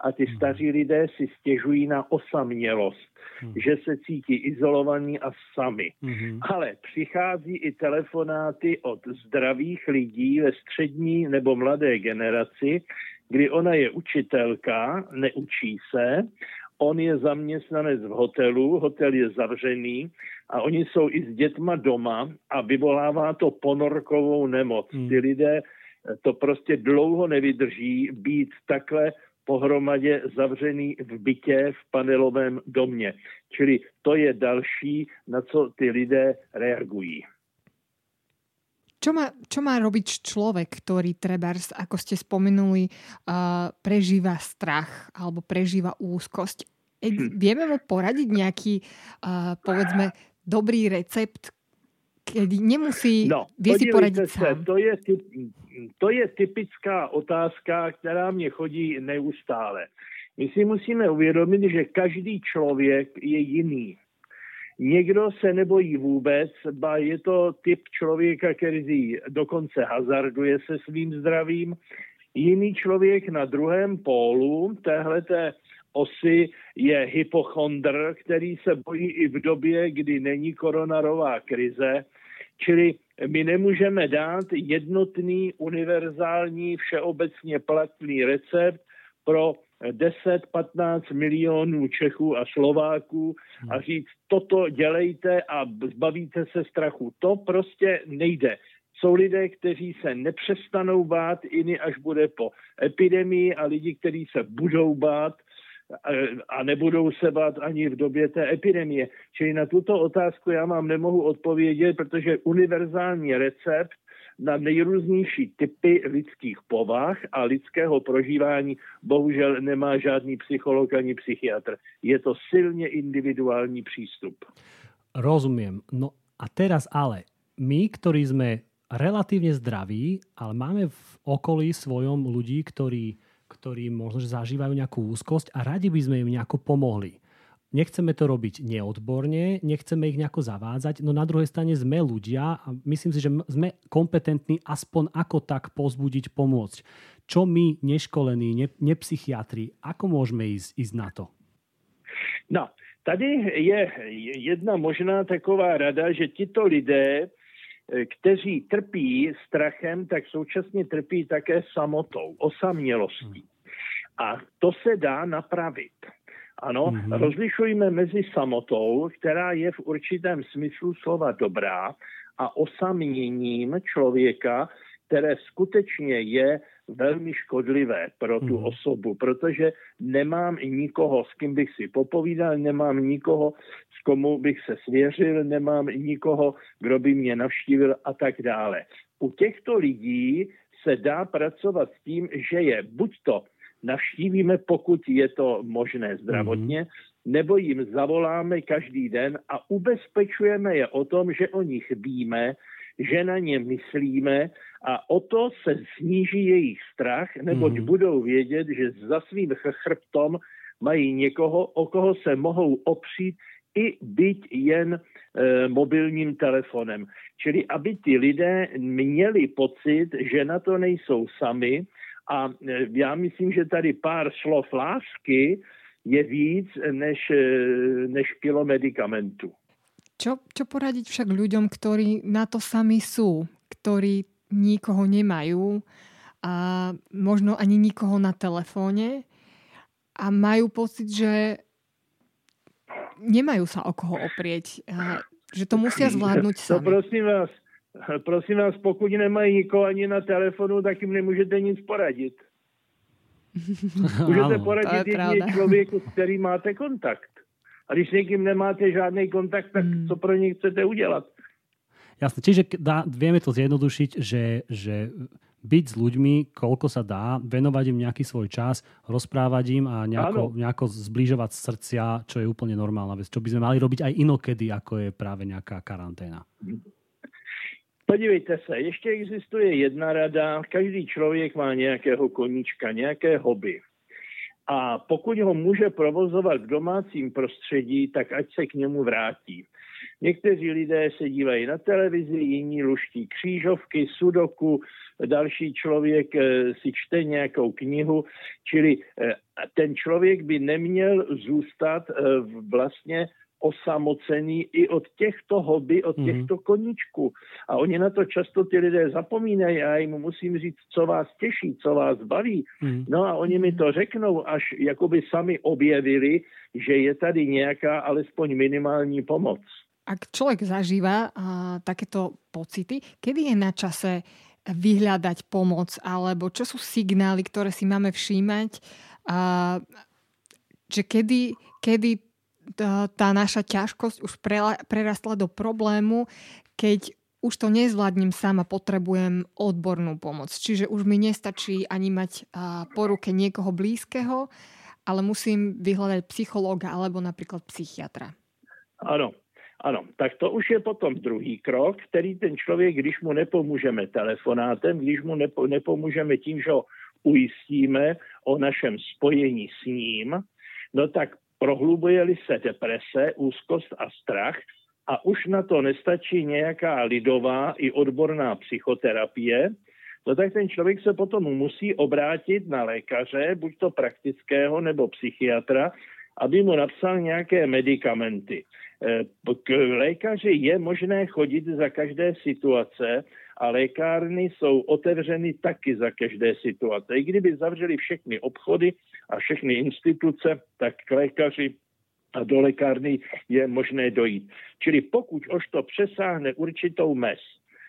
a ty hmm. staří lidé si stěžují na osamělost, hmm. že se cítí izolovaní a sami. Hmm. Ale přichází i telefonáty od zdravých lidí ve střední nebo mladé generaci, kdy ona je učitelka, neučí se on je zaměstnanec v hotelu, hotel je zavřený a oni jsou i s dětma doma a vyvolává to ponorkovou nemoc. Hmm. Ty lidé to prostě dlouho nevydrží být takhle pohromadě zavřený v bytě v panelovém domě. Čili to je další, na co ty lidé reagují. Čo má, čo má robiť človek, ktorý trebárs, ako ste spomenuli, uh, prežíva strach alebo prežíva úzkosť? Hm. vieme mu poradiť nejaký, uh, povedzme, dobrý recept, kedy nemusí, no, vie si poradiť se, sám? To je, typ, to je typická otázka, která mě chodí neustále. My si musíme uvědomit, že každý člověk je jiný. Někdo se nebojí vůbec, ba je to typ člověka, který dokonce hazarduje se svým zdravím. Jiný člověk na druhém pólu téhleté osy je hypochondr, který se bojí i v době, kdy není koronarová krize. Čili my nemůžeme dát jednotný, univerzální, všeobecně platný recept pro 10-15 milionů Čechů a Slováků a říct, toto dělejte a zbavíte se strachu. To prostě nejde. Jsou lidé, kteří se nepřestanou bát, jiný až bude po epidemii a lidi, kteří se budou bát a nebudou se bát ani v době té epidemie. Čili na tuto otázku já vám nemohu odpovědět, protože univerzální recept na nejrůznější typy lidských povah a lidského prožívání bohužel nemá žádný psycholog ani psychiatr. Je to silně individuální přístup. Rozumiem. No a teraz ale, my, ktorí sme relatívne zdraví, ale máme v okolí svojom ľudí, ktorí, ktorí možno že zažívajú nejakú úzkosť a radi by sme im nejako pomohli. Nechceme to robiť neodborne, nechceme ich nejako zavádzať, no na druhej strane sme ľudia a myslím si, že sme kompetentní aspoň ako tak pozbudiť, pomôcť. Čo my, neškolení, ne, nepsychiatri, ako môžeme ísť, ísť na to? No, tady je jedna možná taková rada, že tito lidé, kteří trpí strachem, tak současně trpí také samotou, osamělostí. A to se dá napravit. Ano, mm-hmm. rozlišujeme mezi samotou, která je v určitém smyslu slova dobrá, a osaměním člověka, které skutečně je velmi škodlivé pro tu mm. osobu, protože nemám nikoho, s kým bych si popovídal, nemám nikoho, s komu bych se svěřil, nemám nikoho, kdo by mě navštívil a tak dále. U těchto lidí se dá pracovat s tím, že je buď to navštívíme, pokud je to možné zdravotně, mm-hmm. nebo jim zavoláme každý den a ubezpečujeme je o tom, že o nich víme, že na ně myslíme a o to se sníží jejich strach, neboť mm-hmm. budou vědět, že za svým chrbtom mají někoho, o koho se mohou opřít, i byť jen e, mobilním telefonem. Čili aby ty lidé měli pocit, že na to nejsou sami a e, já myslím, že tady pár slov lásky je víc než, e, než kilo medicamentu. Čo, čo poradiť však ľuďom, ktorí na to sami sú, ktorí nikoho nemajú a možno ani nikoho na telefóne a majú pocit, že nemajú sa o koho oprieť, že to musia zvládnuť sami. To prosím vás, prosím vás, pokud nemají nikoho ani na telefonu, tak jim nemůžete nic poradit. Můžete poradit jedině člověku, s kterým máte kontakt. A když s někým nemáte žádný kontakt, tak hmm. co pro něj chcete udělat? Jasne, čiže dá, vieme to zjednodušiť, že, že byť s ľuďmi, koľko sa dá, venovať im nejaký svoj čas, rozprávať im a nejako, nejako zbližovať srdcia, čo je úplne normálna vec. Čo by sme mali robiť aj inokedy, ako je práve nejaká karanténa. Podívejte se, ještě existuje jedna rada. Každý člověk má nějakého koníčka, nějaké hobby. A pokud ho může provozovat v domácím prostředí, tak ať se k němu vrátí. Někteří lidé se dívají na televizi, jiní luští křížovky, sudoku, další člověk eh, si čte nějakou knihu, čili eh, ten člověk by neměl zůstat eh, vlastně osamocený i od těchto hobby, od mm-hmm. těchto koníčků. A oni na to často ty lidé zapomínají a já jim musím říct, co vás těší, co vás baví. Mm-hmm. No a oni mi to řeknou, až jakoby sami objevili, že je tady nějaká alespoň minimální pomoc. Ak človek zažíva uh, takéto pocity, kedy je na čase vyhľadať pomoc, alebo čo sú signály, ktoré si máme všímať, uh, že kedy, kedy tá, naša ťažkosť už prerastla do problému, keď už to nezvládnem sama, potrebujem odbornú pomoc. Čiže už mi nestačí ani mať po ruke niekoho blízkeho, ale musím vyhľadať psychológa alebo napríklad psychiatra. Ano, ano, tak to už je potom druhý krok, který ten člověk, když mu nepomůžeme telefonátem, když mu nepo, tím, že ho ujistíme o našem spojení s ním, no tak prohlubuje-li se deprese, úzkost a strach a už na to nestačí nějaká lidová i odborná psychoterapie, no tak ten člověk se potom musí obrátit na lékaře, buď to praktického nebo psychiatra, aby mu napsal nějaké medicamenty. Eh, k lékaři je možné chodit za každé situace a lékárny jsou otevřeny taky za každé situace. I kdyby zavřeli všechny obchody a všechny instituce, tak k lékaři a do lékárny je možné dojít. Čili pokud už to přesáhne určitou mez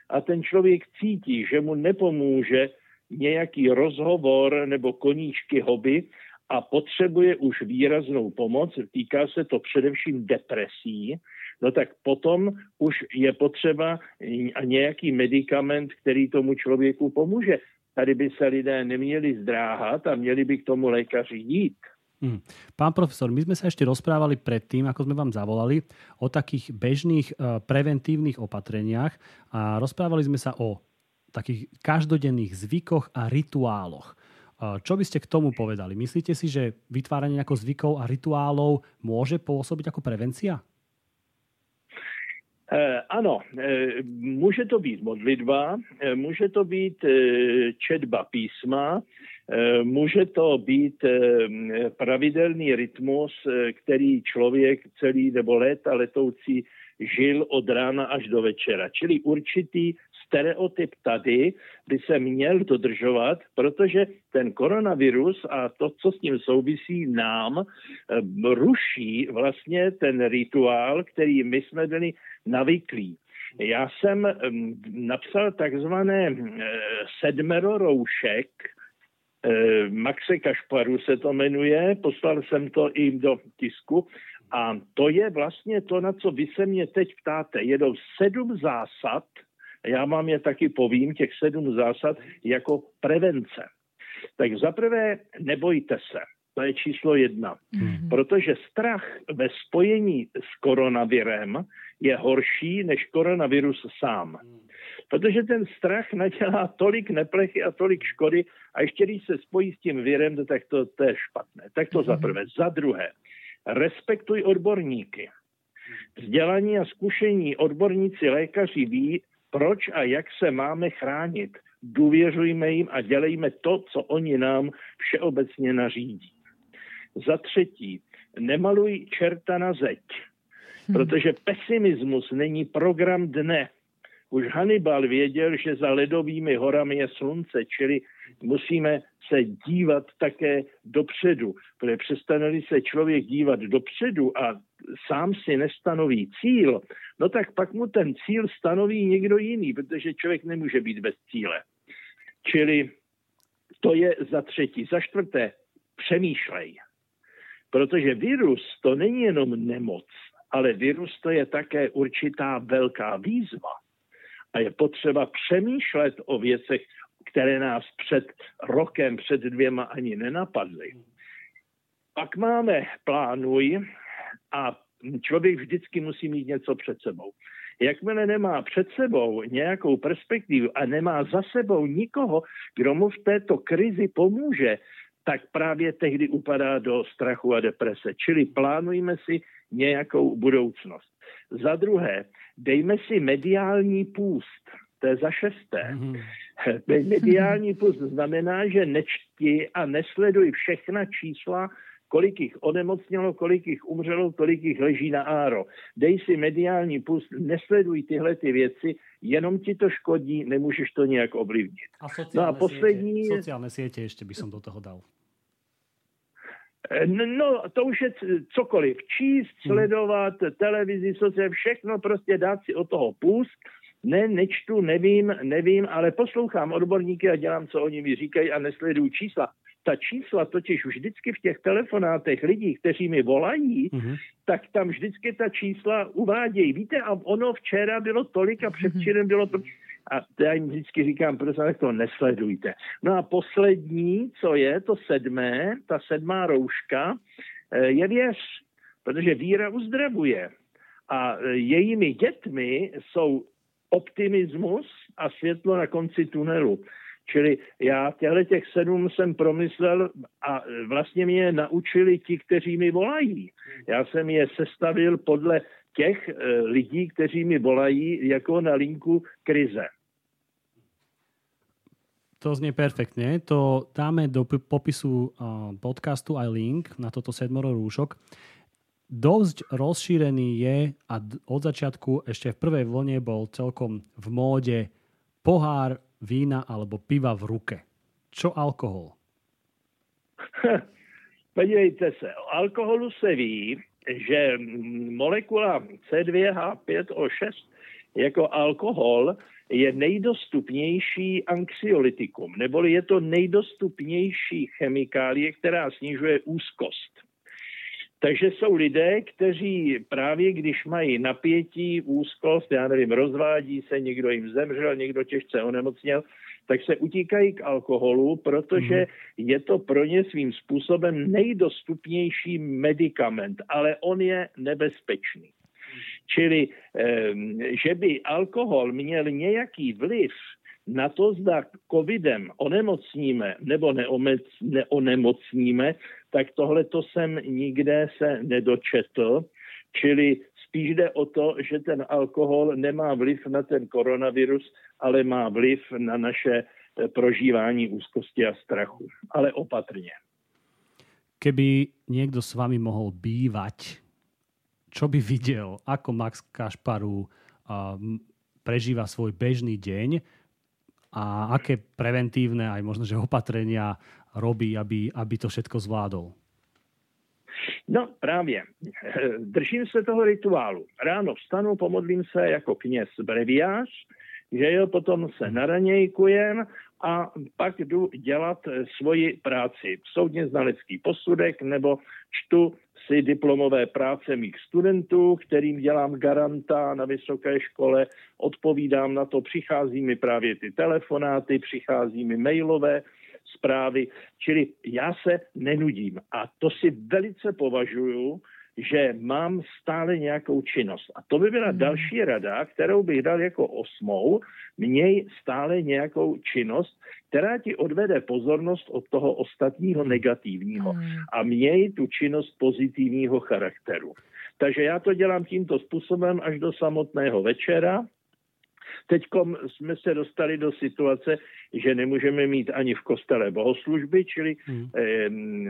a ten člověk cítí, že mu nepomůže nějaký rozhovor nebo koníčky hobby a potřebuje už výraznou pomoc, týká se to především depresí, no tak potom už je potřeba nějaký medicament, který tomu člověku pomůže. Tady by se lidé neměli zdráhat a měli by k tomu lékaři jít. Hmm. Pán profesor, my sme sa ešte rozprávali predtým, ako sme vám zavolali, o takých bežných uh, preventívnych opatreniach a rozprávali sme sa o takých každodenných zvykoch a rituáloch. Uh, čo by ste k tomu povedali? Myslíte si, že vytváranie nejakých zvykov a rituálov môže pôsobiť ako prevencia? Eh, ano, eh, může to být modlitba, eh, může to být četba písma, může to být pravidelný rytmus, který člověk celý nebo léta letoucí žil od rána až do večera. Čili určitý stereotyp tady by se měl dodržovat, protože ten koronavirus a to, co s ním souvisí, nám ruší vlastně ten rituál, který my jsme byli navyklí. Já jsem napsal takzvané sedmero roušek, Maxe Kašparu se to jmenuje, poslal jsem to i do tisku a to je vlastně to, na co vy se mě teď ptáte. Jedou sedm zásad, já vám je taky povím, těch sedm zásad jako prevence. Tak zaprvé nebojte se. To je číslo jedna. Mm-hmm. Protože strach ve spojení s koronavirem je horší než koronavirus sám. Protože ten strach nadělá tolik neplechy a tolik škody a ještě když se spojí s tím virem, tak to, to je špatné. Tak to mm-hmm. za prvé. Za druhé, respektuj odborníky. Vzdělaní a zkušení odborníci lékaři ví, proč a jak se máme chránit. Důvěřujme jim a dělejme to, co oni nám všeobecně nařídí. Za třetí, nemaluj čerta na zeď, hm. protože pesimismus není program dne. Už Hannibal věděl, že za ledovými horami je slunce, čili musíme se dívat také dopředu, protože přestane se člověk dívat dopředu a sám si nestanoví cíl, no tak pak mu ten cíl stanoví někdo jiný, protože člověk nemůže být bez cíle. Čili to je za třetí. Za čtvrté, přemýšlej. Protože virus to není jenom nemoc, ale virus to je také určitá velká výzva. A je potřeba přemýšlet o věcech, které nás před rokem, před dvěma ani nenapadly. Pak máme plánuj a člověk vždycky musí mít něco před sebou. Jakmile nemá před sebou nějakou perspektivu a nemá za sebou nikoho, kdo mu v této krizi pomůže, tak právě tehdy upadá do strachu a deprese. Čili plánujme si nějakou budoucnost. Za druhé, dejme si mediální půst. To je za šesté. Mm-hmm. Mediální půst znamená, že nečti a nesleduj všechna čísla, kolik jich onemocnělo, kolik jich umřelo, kolik jich leží na áro. Dej si mediální pust, nesleduj tyhle ty věci, jenom ti to škodí, nemůžeš to nějak ovlivnit. A sociálne, no a poslední... siete, sociálne siete ešte by som do toho dal. No, to už je cokoliv. Číst, sledovat, televizi, sociální, všechno prostě dát si od toho půst. Ne, nečtu, nevím, nevím, ale poslouchám odborníky a dělám, co oni mi říkají a nesleduju čísla. Ta čísla totiž vždycky v těch telefonátech lidí, kteří mi volají, mm-hmm. tak tam vždycky ta čísla uvádějí. Víte, a ono včera bylo tolik a předčírem bylo tolik. A já jim vždycky říkám, prosím, to nesledujte. No a poslední, co je, to sedmé, ta sedmá rouška, eh, je věř, protože víra uzdravuje. A eh, jejími dětmi jsou optimismus a světlo na konci tunelu. Čili já těchto těch sedm jsem promyslel a vlastně mě naučili ti, kteří mi volají. Já jsem je sestavil podle těch e, lidí, kteří mi volají jako na linku krize. To znie perfektne. To dáme do popisu podcastu aj link na toto sedmoro rúšok. Dosť rozšírený je a od začiatku ešte v prvej vlne bol celkom v móde pohár vína alebo piva v ruke. Čo alkohol? Podívejte se, o alkoholu se ví, že molekula C2H5O6 jako alkohol je nejdostupnější anxiolitikum, neboli je to nejdostupnější chemikálie, která snižuje úzkost. Takže jsou lidé, kteří právě když mají napětí, úzkost, já nevím, rozvádí se, někdo jim zemřel, někdo těžce onemocněl, tak se utíkají k alkoholu, protože mm. je to pro ně svým způsobem nejdostupnější medicament, ale on je nebezpečný. Čili, že by alkohol měl nějaký vliv na to, zda covidem onemocníme nebo neonemocníme, tak tohle to jsem nikde se nedočetl. Čili spíš jde o to, že ten alkohol nemá vliv na ten koronavirus, ale má vliv na naše eh, prožívání úzkosti a strachu. Ale opatrně. Keby někdo s vami mohl bývať, čo by viděl, ako Max Kašparu prežíva svoj bežný deň a aké preventívne aj možno, že opatrenia robí, aby, aby to všetko zvládol? No právě, držím se toho rituálu. Ráno vstanu, pomodlím se jako kněz breviář, že jo, potom se naranějkujem a pak jdu dělat svoji práci. Soudně znalecký posudek nebo čtu si diplomové práce mých studentů, kterým dělám garanta na vysoké škole, odpovídám na to, přichází mi právě ty telefonáty, přichází mi mailové zprávy, čili já se nenudím. A to si velice považuju že mám stále nějakou činnost. A to by byla hmm. další rada, kterou bych dal jako osmou. Měj stále nějakou činnost, která ti odvede pozornost od toho ostatního negativního. Hmm. A měj tu činnost pozitivního charakteru. Takže já to dělám tímto způsobem až do samotného večera. Teď jsme se dostali do situace, že nemůžeme mít ani v kostele bohoslužby, čili hmm. eh,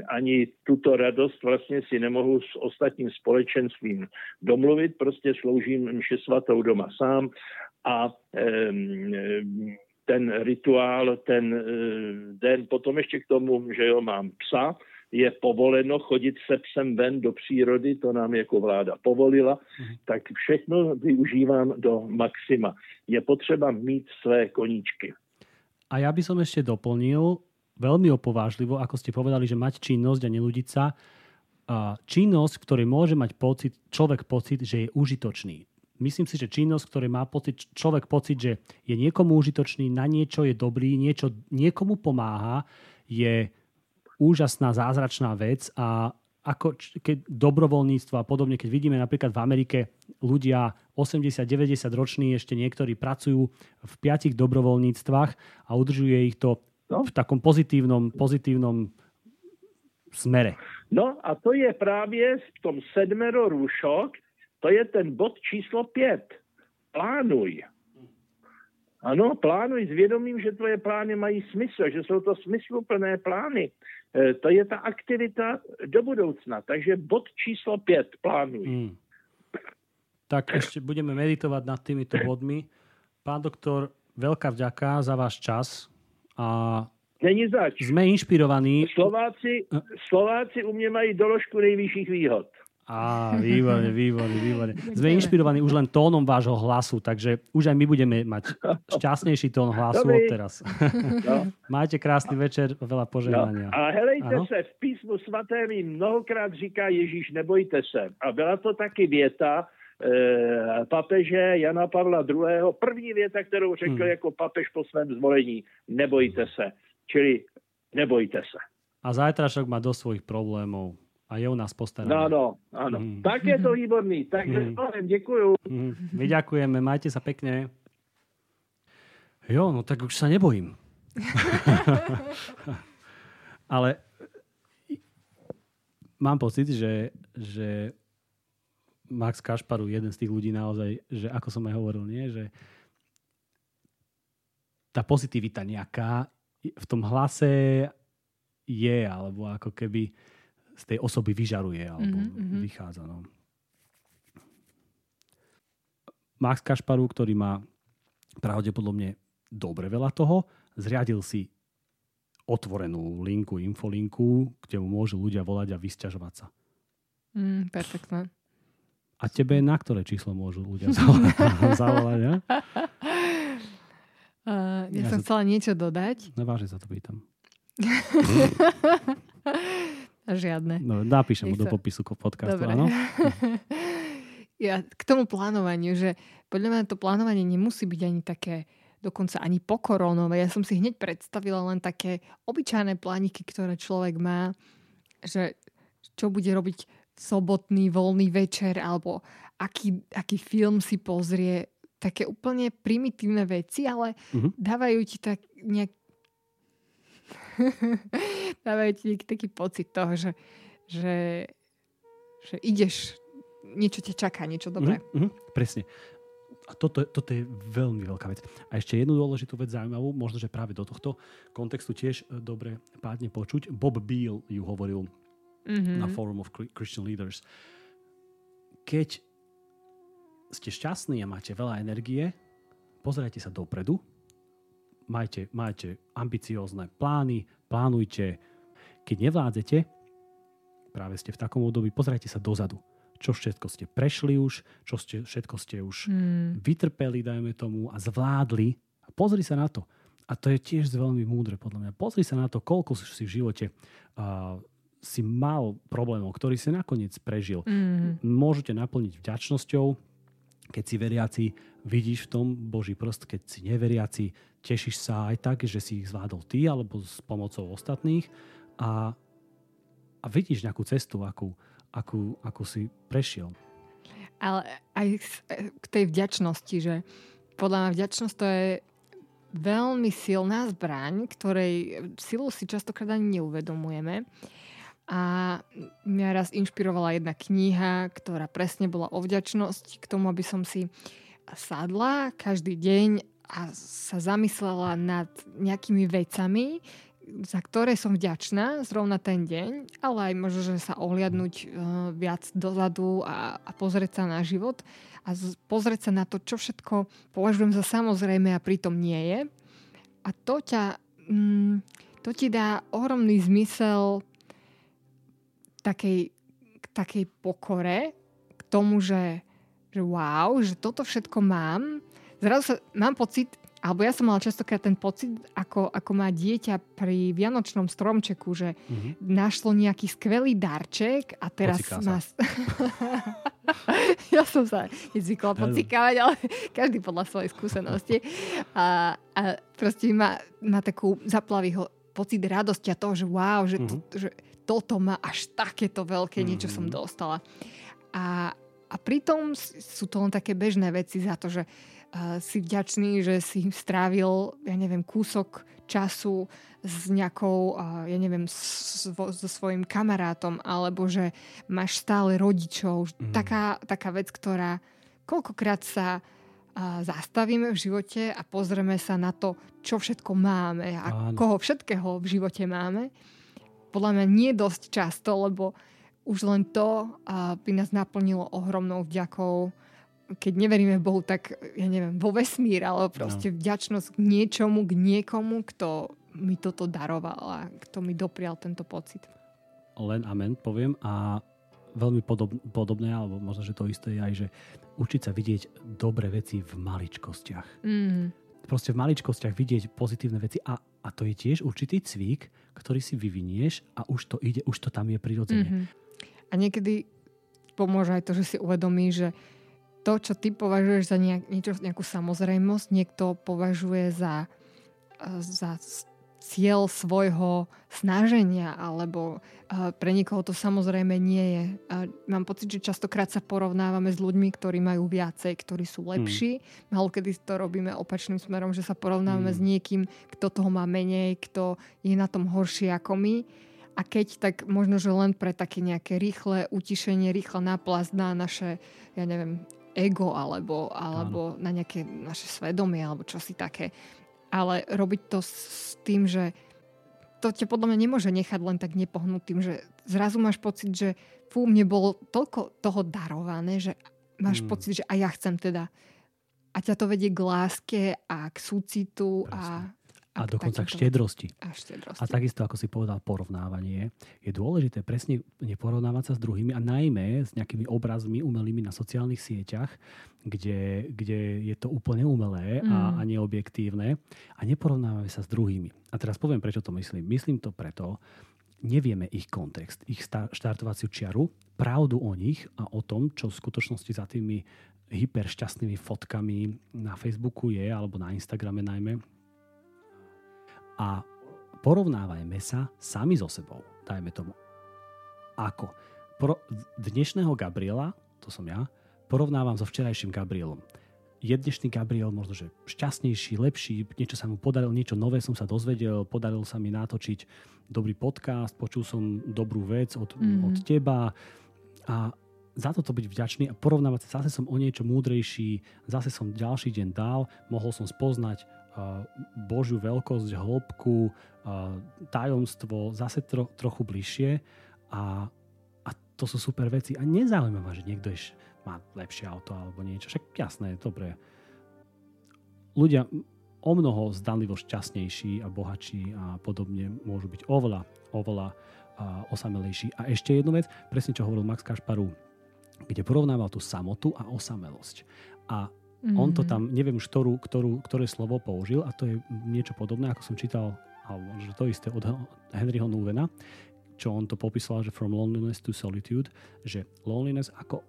ani tuto radost vlastně si nemohu s ostatním společenstvím domluvit, prostě sloužím mši svatou doma sám a eh, ten rituál, ten eh, den, potom ještě k tomu, že jo, mám psa, je povoleno chodit se psem ven do přírody, to nám jako vláda povolila, mm. tak všechno využívám do maxima. Je potřeba mít své koníčky. A ja by som ešte doplnil, veľmi opovážlivo, ako ste povedali, že mať činnosť a neľudiť sa, činnosť, ktorej môže mať pocit, človek pocit, že je užitočný. Myslím si, že činnosť, ktorej má pocit, človek pocit, že je niekomu užitočný, na niečo je dobrý, niečo niekomu pomáha, je úžasná, zázračná vec a ako keď dobrovoľníctvo a podobne, keď vidíme napríklad v Amerike ľudia 80-90 roční ešte niektorí pracujú v piatich dobrovoľníctvách a udržuje ich to no. v takom pozitívnom, pozitívnom smere. No a to je právě v tom sedmero růšok, to je ten bod číslo 5. Plánuj. Ano, plánuj s vědomím, že tvoje plány mají smysl, že jsou to smysluplné plány. E, to je ta aktivita do budoucna. Takže bod číslo 5, plánuj. Hmm. Tak ešte budeme meditovať nad týmito bodmi. Pán doktor, veľká vďaka za váš čas a Není zač. Sme inšpirovaní. Slováci, Slováci u mňa mají doložku nejvyšších výhod. Á, výborne, výborne, výborne. Sme inšpirovaní už len tónom vášho hlasu, takže už aj my budeme mať šťastnejší tón hlasu Dobrý. od teraz. No. Majte krásny večer, veľa požehnania. No. A helejte ano? se, v písmu svaté mi mnohokrát říká Ježíš, nebojte se. A byla to taky věta, e, papeže Jana Pavla II. První věta, kterou řekl hmm. jako papež po svém zvolení, nebojte se. Čili nebojte se. A zajtrašok má do svojich problémov a je u nás postarané. Áno, áno. Mm. Tak je to výborný. Takže mm. ďakujem. Mm. My ďakujeme, majte sa pekne. Jo, no tak už sa nebojím. Ale mám pocit, že, že Max Kašparu, jeden z tých ľudí naozaj, že ako som aj hovoril, nie, že tá pozitivita nejaká v tom hlase je, alebo ako keby z tej osoby vyžaruje alebo mm-hmm. vychádza. No. Max Kašparu, ktorý má pravdepodobne dobre veľa toho, zriadil si otvorenú linku, infolinku, kde mu môžu ľudia volať a vysťažovať sa. Mm, perfektné. A tebe na ktoré číslo môžu ľudia zavolať? zavolať ja? Uh, ja, ja som chcela niečo dodať. No vážne sa to pýtam. Žiadne. No, napíšem mu do popisu podcastu, Dobre. áno? ja, k tomu plánovaniu, že podľa mňa to plánovanie nemusí byť ani také dokonca ani pokoronové. Ja som si hneď predstavila len také obyčajné plániky, ktoré človek má, že čo bude robiť sobotný voľný večer alebo aký, aký film si pozrie. Také úplne primitívne veci, ale uh-huh. dávajú ti tak nejak dávajú ti taký pocit toho, že, že, že ideš, niečo ťa čaká, niečo dobré. Mm-hmm, presne. A toto, toto je veľmi veľká vec. A ešte jednu dôležitú vec zaujímavú, možno, že práve do tohto kontextu tiež e, dobre pádne počuť. Bob Beal ju hovoril mm-hmm. na Forum of Christian Leaders. Keď ste šťastní a máte veľa energie, pozerajte sa dopredu majte, majte ambiciózne plány, plánujte. Keď nevládzete, práve ste v takom období, pozrite sa dozadu. Čo všetko ste prešli už, čo ste, všetko ste už mm. vytrpeli, dajme tomu, a zvládli. A pozri sa na to. A to je tiež veľmi múdre, podľa mňa. Pozri sa na to, koľko si v živote uh, si mal problémov, ktorý si nakoniec prežil. Mm. Môžete naplniť vďačnosťou, keď si veriaci, vidíš v tom Boží prst, keď si neveriaci, tešíš sa aj tak, že si ich zvládol ty alebo s pomocou ostatných a, a vidíš nejakú cestu, akú, akú, akú si prešiel. Ale aj k tej vďačnosti, že podľa mňa vďačnosť to je veľmi silná zbraň, ktorej silu si častokrát ani neuvedomujeme. A mňa raz inšpirovala jedna kniha, ktorá presne bola o vďačnosti k tomu, aby som si sadla každý deň a sa zamyslela nad nejakými vecami, za ktoré som vďačná zrovna ten deň, ale aj možno, že sa ohliadnúť uh, viac dozadu a, a pozrieť sa na život a z, pozrieť sa na to, čo všetko považujem za samozrejme a pritom nie je. A to ťa, mm, to ti dá ohromný zmysel takej, takej pokore k tomu, že, že wow, že toto všetko mám. Zrazu sa, mám pocit, alebo ja som mala častokrát ten pocit, ako, ako má dieťa pri Vianočnom stromčeku, že mm-hmm. našlo nejaký skvelý darček a teraz má... ja som sa nezvykla pocikávať, ale každý podľa svojej skúsenosti. A, a proste má, má takú zaplavý pocit radosti a toho, že wow, že, mm-hmm. to, že toto má až takéto veľké niečo mm-hmm. som mhm. dostala. A, a pritom sú to len také bežné veci za to, že si vďačný, že si strávil, ja neviem, kúsok času s nejakou, ja neviem, so, so svojím kamarátom, alebo že máš stále rodičov. Mm. Taká, taká vec, ktorá koľkokrát sa zastavíme v živote a pozrieme sa na to, čo všetko máme a Áno. koho všetkého v živote máme. Podľa mňa nie dosť často, lebo už len to by nás naplnilo ohromnou vďakou keď neveríme Bohu, tak ja neviem, vo vesmír, ale proste no. vďačnosť k niečomu, k niekomu, kto mi toto daroval a kto mi doprial tento pocit. Len amen poviem a veľmi podob, podobné, alebo možno, že to isté je aj, že učiť sa vidieť dobré veci v maličkostiach. Mm. Proste v maličkostiach vidieť pozitívne veci a, a to je tiež určitý cvik, ktorý si vyvinieš a už to ide, už to tam je prirodzene. Mm-hmm. A niekedy pomôže aj to, že si uvedomí, že to, čo ty považuješ za nejak, niečo, nejakú samozrejmosť, niekto považuje za, za cieľ svojho snaženia, alebo pre niekoho to samozrejme nie je. Mám pocit, že častokrát sa porovnávame s ľuďmi, ktorí majú viacej, ktorí sú lepší. Hmm. Malo kedy to robíme opačným smerom, že sa porovnávame hmm. s niekým, kto toho má menej, kto je na tom horšie ako my. A keď, tak možno, že len pre také nejaké rýchle utišenie, rýchle náplast na naše, ja neviem, ego alebo, alebo na nejaké naše svedomie alebo čosi také. Ale robiť to s tým, že to ťa podľa mňa nemôže nechať len tak nepohnutým, že zrazu máš pocit, že fú, mne bolo toľko toho darované, že máš mm. pocit, že aj ja chcem teda. A ťa to vedie k láske a k súcitu Presne. a a dokonca k štedrosti. A štedrosti. A takisto, ako si povedal, porovnávanie. Je dôležité presne neporovnávať sa s druhými a najmä s nejakými obrazmi umelými na sociálnych sieťach, kde, kde je to úplne umelé mm. a, a neobjektívne. A neporovnávame sa s druhými. A teraz poviem, prečo to myslím. Myslím to preto, nevieme ich kontext, ich štartovaciu čiaru, pravdu o nich a o tom, čo v skutočnosti za tými hyperšťastnými fotkami na Facebooku je, alebo na Instagrame najmä, a porovnávajme sa sami so sebou, dajme tomu. Ako? Pro dnešného Gabriela, to som ja, porovnávam so včerajším Gabrielom. Je dnešný Gabriel možno, že šťastnejší, lepší, niečo sa mu podarilo, niečo nové som sa dozvedel, podarilo sa mi natočiť dobrý podcast, počul som dobrú vec od, mm-hmm. od teba a za toto byť vďačný a porovnávať sa, zase som o niečo múdrejší, zase som ďalší deň dál, mohol som spoznať Božiu veľkosť, hĺbku, tajomstvo zase tro, trochu bližšie a, a to sú super veci. A nezaujíma ma, že niekto iš, má lepšie auto alebo niečo. Však jasné, dobre. Ľudia o mnoho zdanlivo šťastnejší a bohatší a podobne môžu byť oveľa, oveľa a osamelejší. A ešte jednu vec, presne čo hovoril Max Kašparu, kde porovnával tú samotu a osamelosť. A Mm-hmm. On to tam, neviem už ktorú, ktorú, ktoré slovo použil a to je niečo podobné, ako som čítal, alebo že to isté od Henryho Nuvena, čo on to popísal, že from loneliness to solitude, že loneliness ako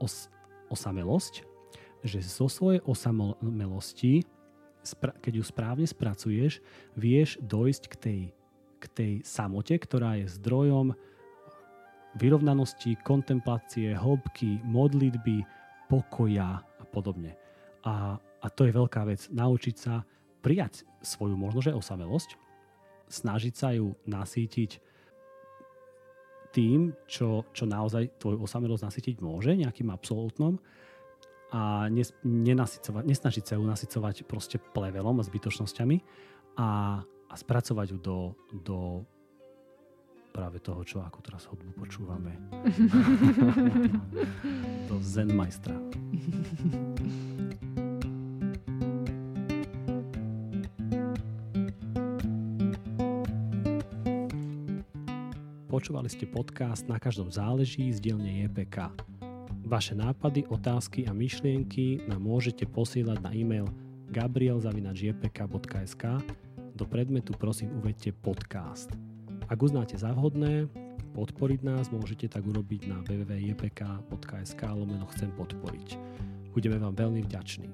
os, osamelosť, že zo svojej osamelosti, keď ju správne spracuješ, vieš dojsť k tej, k tej samote, ktorá je zdrojom vyrovnanosti, kontemplácie, hĺbky, modlitby, pokoja podobne. A, a to je veľká vec. Naučiť sa prijať svoju možno, že osamelosť, snažiť sa ju nasýtiť tým, čo, čo naozaj tvoju osamelosť nasytiť môže, nejakým absolútnom a nes, nesnažiť sa ju nasycovať proste plevelom a zbytočnosťami a, a spracovať ju do, do práve toho, čo ako teraz hudbu počúvame. do Zen majstra. Počúvali ste podcast Na každom záleží z dielne JPK. Vaše nápady, otázky a myšlienky nám môžete posielať na e-mail gabriel.jpk.sk Do predmetu prosím uvedte podcast. Ak uznáte za vhodné, podporiť nás môžete tak urobiť na www.jpk.sk lomeno chcem podporiť. Budeme vám veľmi vďační.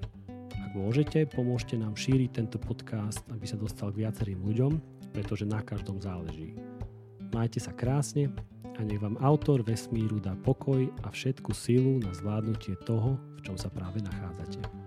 Ak môžete, pomôžte nám šíriť tento podcast, aby sa dostal k viacerým ľuďom, pretože na každom záleží. Majte sa krásne a nech vám autor vesmíru dá pokoj a všetku silu na zvládnutie toho, v čom sa práve nachádzate.